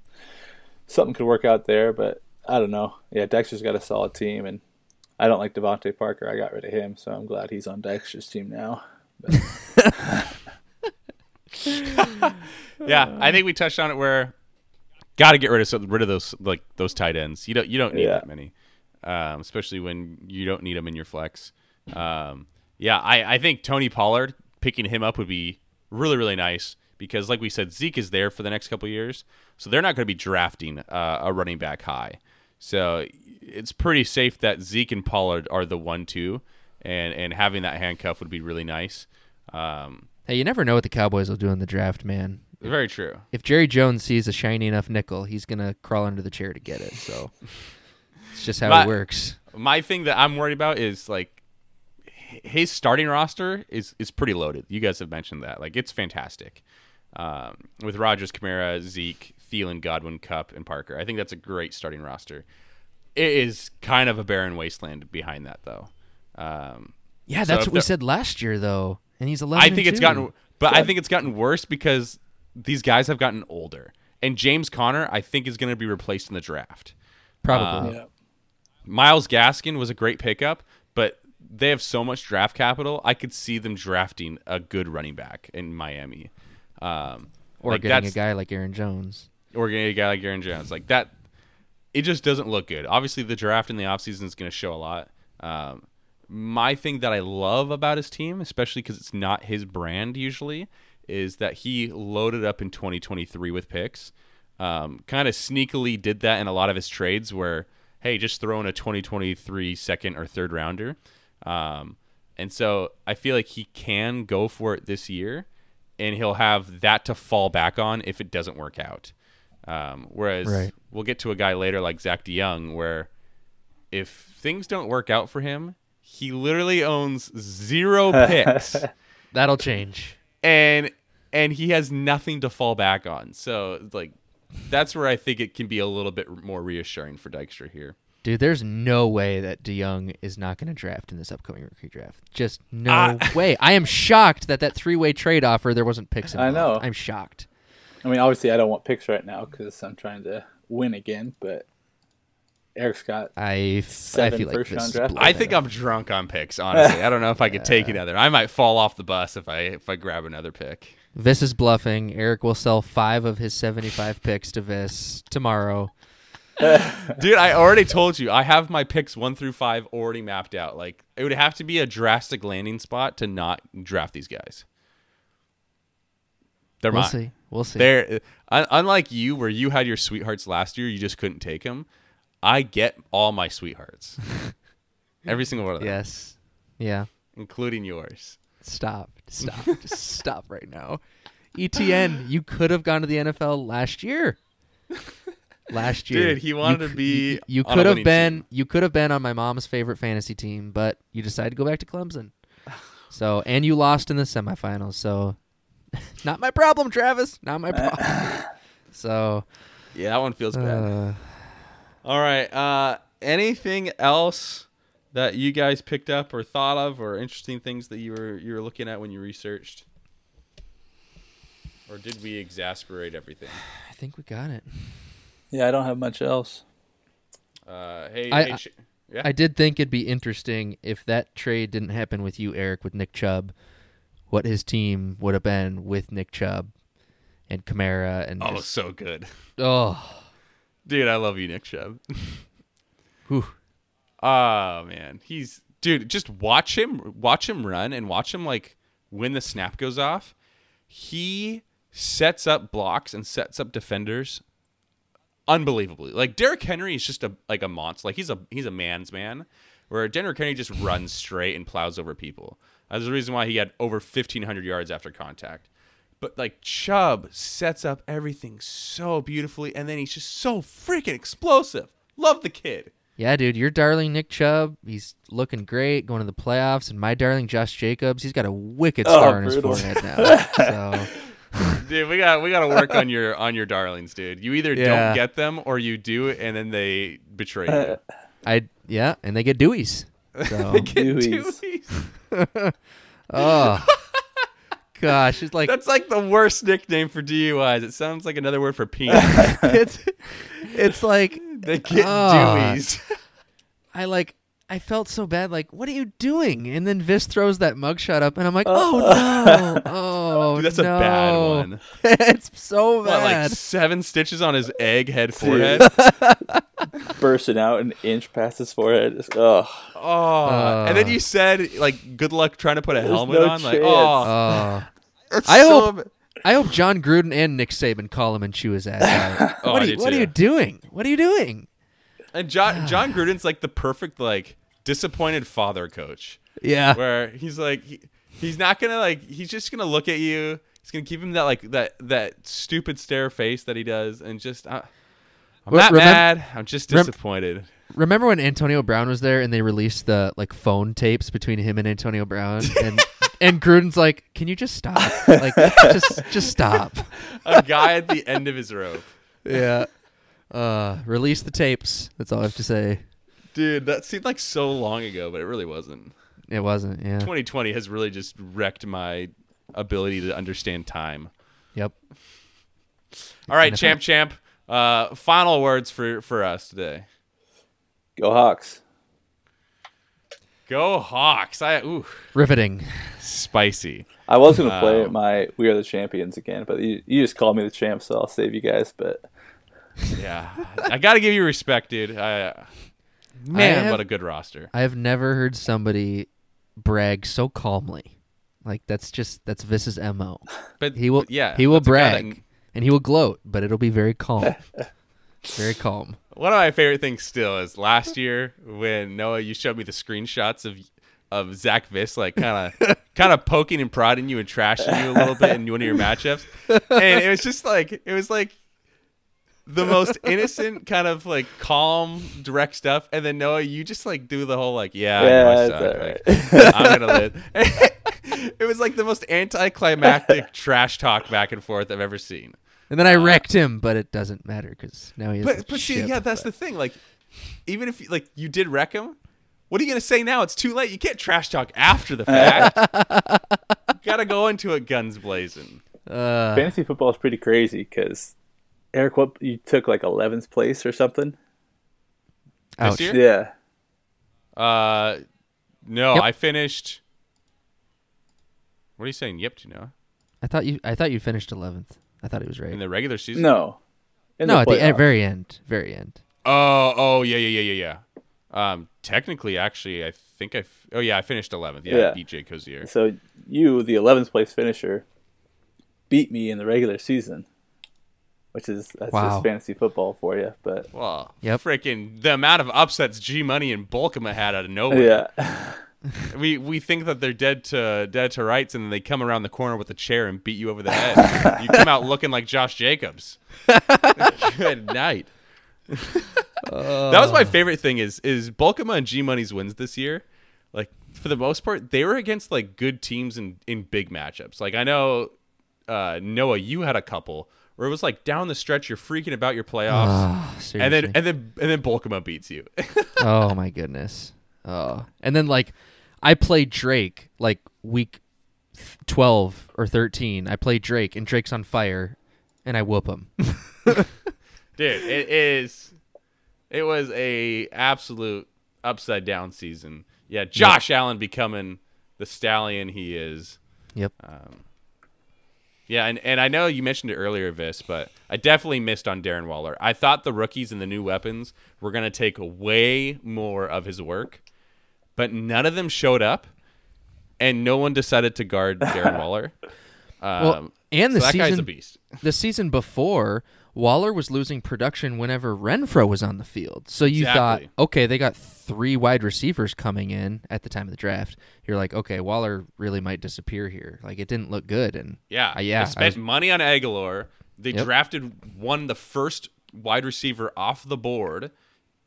something could work out there. But I don't know. Yeah, Dykstra's got a solid team, and I don't like DeVante Parker. I got rid of him, so I'm glad he's on Dykstra's team now. yeah. I think we touched on it where got to get rid of rid of those like those tight ends. You don't you don't need Yeah. that many, um, especially when you don't need them in your flex. Um, yeah, I, I think Tony Pollard picking him up would be really really nice because like we said Zeke is there for the next couple of years, so they're not going to be drafting uh, a running back high. So it's pretty safe that Zeke and Pollard are the one two, and and having that handcuff would be really nice. Um, Hey, you never know what the Cowboys will do in the draft, man. Very true. If Jerry Jones sees a shiny enough nickel, he's gonna crawl under the chair to get it. So it's just how My- it works. My thing that I'm worried about is like his starting roster is is pretty loaded. You guys have mentioned that. Like it's fantastic. Um, with Rodgers, Kamara, Zeke, Thielen, Godwin, Kupp, and Parker. I think that's a great starting roster. It is kind of a barren wasteland behind that, though. Um, Yeah, that's if what we said last year, though. And he's eleven. I and think it's two. gotten, but I think it's gotten worse because these guys have gotten older, and James Conner, I think, is going to be replaced in the draft. probably. Yeah. Myles Gaskin was a great pickup, but they have so much draft capital. I could see them drafting a good running back in Miami, um, or like getting a guy like Aaron Jones. or getting a guy like Aaron Jones. Like that, it just doesn't look good. Obviously, the draft in the offseason is going to show a lot. Um, my thing that I love about his team, especially because it's not his brand usually, is that he loaded up in 2023 with picks. Um, kind of sneakily did that in a lot of his trades where, hey, just throw in a 2023 second or third rounder. Um, and so I feel like he can go for it this year, and he'll have that to fall back on if it doesn't work out. Um, whereas Right. we'll get to a guy later like Zach DeYoung, where if things don't work out for him, he literally owns zero picks, That'll change. and and he has nothing to fall back on. So like, that's where I think it can be a little bit more reassuring for Dykstra here. Dude, there's no way that DeYoung is not going to draft in this upcoming rookie draft. Just no Ah. way. I am shocked that that three-way trade offer there wasn't picks I know. I'm shocked. I mean, obviously, I don't want picks right now because I'm trying to win again. But Eric's got I, f- I Seven feel like first this round draft I think. I'm drunk on picks. Honestly, I don't know if I could take another. I might fall off the bus if I if I grab another pick. Vis is bluffing. Eric will sell five of his 75 picks to Vis tomorrow. Dude, I already told you I have my picks one through five already mapped out. Like it would have to be a drastic landing spot to not draft these guys. They're We'll mine. see. We'll see. They're uh, un- unlike you, where you had your sweethearts last year, you just couldn't take them. I get all my sweethearts, every single one of them, yes. Yeah. including yours. Stop. Stop. Stop right now. Etienne, you could have gone to the NFL last year. Last year, Dude, he wanted You to be You, you could have been. team. You could have been on my mom's favorite fantasy team, but you decided to go back to Clemson. So, and you lost in the semifinals. So, not my problem, Travis. Not my problem. so, Yeah, that one feels bad. uh, All right. Uh, anything else that you guys picked up or thought of, or interesting things that you were you were looking at when you researched, or did we exasperate everything? I think we got it. Yeah. I don't have much else. Uh, hey, I- hey Sh- yeah. I did think it'd be interesting if that trade didn't happen with you, Eric, with Nick Chubb, what his team would have been with Nick Chubb and Kamara and oh, just, so good, oh, dude. I love you, Nick Chubb. whew. Oh man, he's dude. Just watch him, watch him run, and watch him like when the snap goes off. He sets up blocks and sets up defenders unbelievably. Like Derrick Henry is just a like a monster. Like he's a he's a man's man. Where Derrick Henry just runs straight and plows over people. That's the reason why he had over fifteen hundred yards after contact. But like Chubb sets up everything so beautifully, and then he's just so freaking explosive. Love the kid. Yeah, dude, your darling Nick Chubb, he's looking great, going to the playoffs, and my darling Josh Jacobs, he's got a wicked Oh, scar on his brutal. forehead now. so Dude, we got we got to work on your on your darlings, dude. You either Yeah. don't get them or you do and then they betray you. I yeah, and they get Deweys. So Deweys. Deweys. oh gosh, it's like That's like the worst nickname for DUIs. It sounds like another word for penis. it's it's like they get Ah. Deweys. I like I felt so bad. Like, what are you doing? And then Vis throws that mugshot up, and I'm like, oh no, oh Dude, that's a bad one. it's so What, bad. like seven stitches on his egghead forehead? Bursting out an inch past his forehead. Just, oh, Oh, and then Uh. you said like, "Good luck trying to put a There's helmet no on." Like, chance. oh, Oh. it's I so hope- ba- I hope Jon Gruden and Nick Saban call him and chew his ass out. Oh, what are you, what are you doing? What are you doing? And John Jon Gruden's like the perfect like disappointed father coach. Yeah. where he's like he, He's not gonna like. He's just gonna look at you. He's gonna give him that like that that stupid stare face that he does, and just. Uh, I'm Well, not mad. I'm just rem- disappointed. Remember when Antonio Brown was there and they released the like phone tapes between him and Antonio Brown and and Gruden's like, "Can you just stop? Like just just stop." A guy at the end of his rope. Yeah. Uh release the tapes. That's all I have to say. Dude, that seemed like so long ago, but it really wasn't. It wasn't. Yeah. 2020 has really just wrecked my ability to understand time. Yep. All right, NFL. champ, champ. Uh, final words for for us today. Go Hawks. Go Hawks! I ooh, Riveting. spicy. I was gonna play Um, my "We Are the Champions" again, but you, you just called me the champ, so I'll save you guys. But Yeah, I got to give you respect, dude. I, man, have- what a good roster. I have never heard somebody brag so calmly. Like that's just that's Vis's mo. But He will. yeah, He will that's that- brag, and he will gloat, but it'll be very calm. very calm. one of my favorite things still is last year when Noah, you showed me the screenshots of of Zach Viss like kind of kind of poking and prodding you and trashing you a little bit in one of your matchups, and it was just like it was like the most innocent kind of like calm direct stuff, and then Noah, you just like do the whole like yeah, I know right. like, i'm gonna live. it was like the most anticlimactic trash talk back and forth I've ever seen. And then I wrecked him, but it doesn't matter because now he has. But but see, ship. yeah, that's the thing. Like, even if you, like you did wreck him, what are you gonna say now? It's too late. You can't trash talk after the fact. you gotta go into it guns blazing. Uh, fantasy football is pretty crazy because Eric, what you took like 11th place or something? ouch. year? Yeah, Uh, no, Yep. I finished. What are you saying? Yep, do you know? I thought you. I thought you finished eleventh. I thought he was right. In the regular season? no, In no, the at the end, very end. Very end. Oh, oh, yeah, yeah, yeah, yeah, yeah. Um, technically, actually, I think I. F- oh yeah, I finished 11th. Yeah, Yeah. beat Jake Kosior. So you, the 11th place finisher, beat me in the regular season, which is that's Wow. just fantasy football for you. But Well, Yep. freaking the amount of upsets G Money and Bulkema had out of nowhere. yeah, We we think that they're dead to dead to rights, and then they come around the corner with a chair and beat you over the head. you come out looking like Josh Jacobs. Good night. that was my favorite thing is is Bulkema and G Money's wins this year. Like for the most part, they were against like good teams in in big matchups. Like I know uh, Noah, you had a couple where it was like down the stretch, you're freaking about your playoffs, Oh, and then and then and then Bulkema beats you. oh my goodness. Oh, and then like, I played Drake like week twelve or thirteen. I played Drake, and Drake's on fire, and I whoop him. dude it is it was a absolute upside down season yeah josh allen becoming the stallion he is yep. um, yeah and, and i know you mentioned it earlier Vis, but i definitely missed on darren waller. I thought the rookies and the new weapons were going to take way more of his work but none of them showed up and no one decided to guard darren waller. Um, Well, and the so that guy's a season beast. the season before, Waller was losing production whenever Renfrow was on the field. So you Exactly. thought, okay, they got three wide receivers coming in at the time of the draft. You're like, okay, Waller really might disappear here. Like it didn't look good, and Yeah, Uh, yeah, They I spent was- money on Agholor. They Yep. drafted one the first wide receiver off the board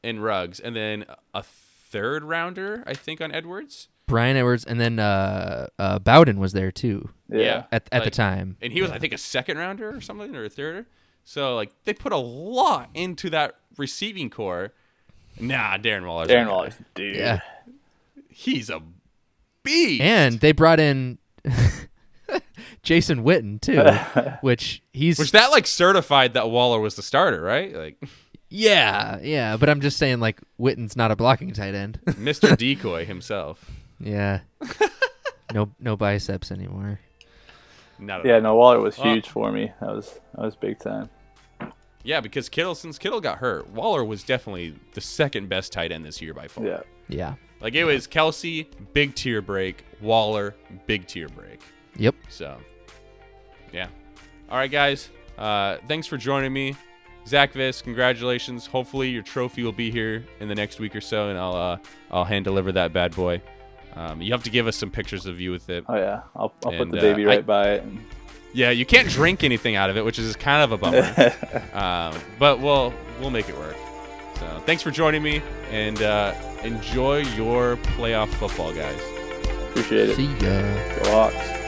in Ruggs, and then a third rounder, I think, on Edwards. Bryan Edwards, and then uh, uh, Bowden was there too yeah. at at the time. and he was, I think, a second rounder or something, or a third. So like they put a lot into that receiving core. Nah, Darren Waller's Darren our guy. Waller's dude. Yeah, He's a beast. and they brought in Jason Witten too, which he's which that like certified that Waller was the starter, right? Like yeah, yeah. But I'm just saying, like Witten's not a blocking tight end. Mr. Decoy himself. yeah, no no biceps anymore. Not Yeah, no, Waller was Well- huge for me. That was that was big time. Yeah, because Kittle, since Kittle got hurt, Waller was definitely the second best tight end this year by far. Yeah. Yeah. Like it was Kelce, big tier break, Waller, big tier break. Yep. So, yeah. All right, guys. Uh, thanks for joining me. Zach Viss, congratulations. Hopefully your trophy will be here in the next week or so, and I'll uh, I'll hand deliver that bad boy. Um, you have to give us some pictures of you with it. Oh yeah, I'll, I'll put And, the uh, baby I- right by it. And Yeah, you can't drink anything out of it, which is kind of a bummer. um, but we'll we'll make it work. So thanks for joining me, and uh, enjoy your playoff football, guys. appreciate it. See ya. Go Hawks.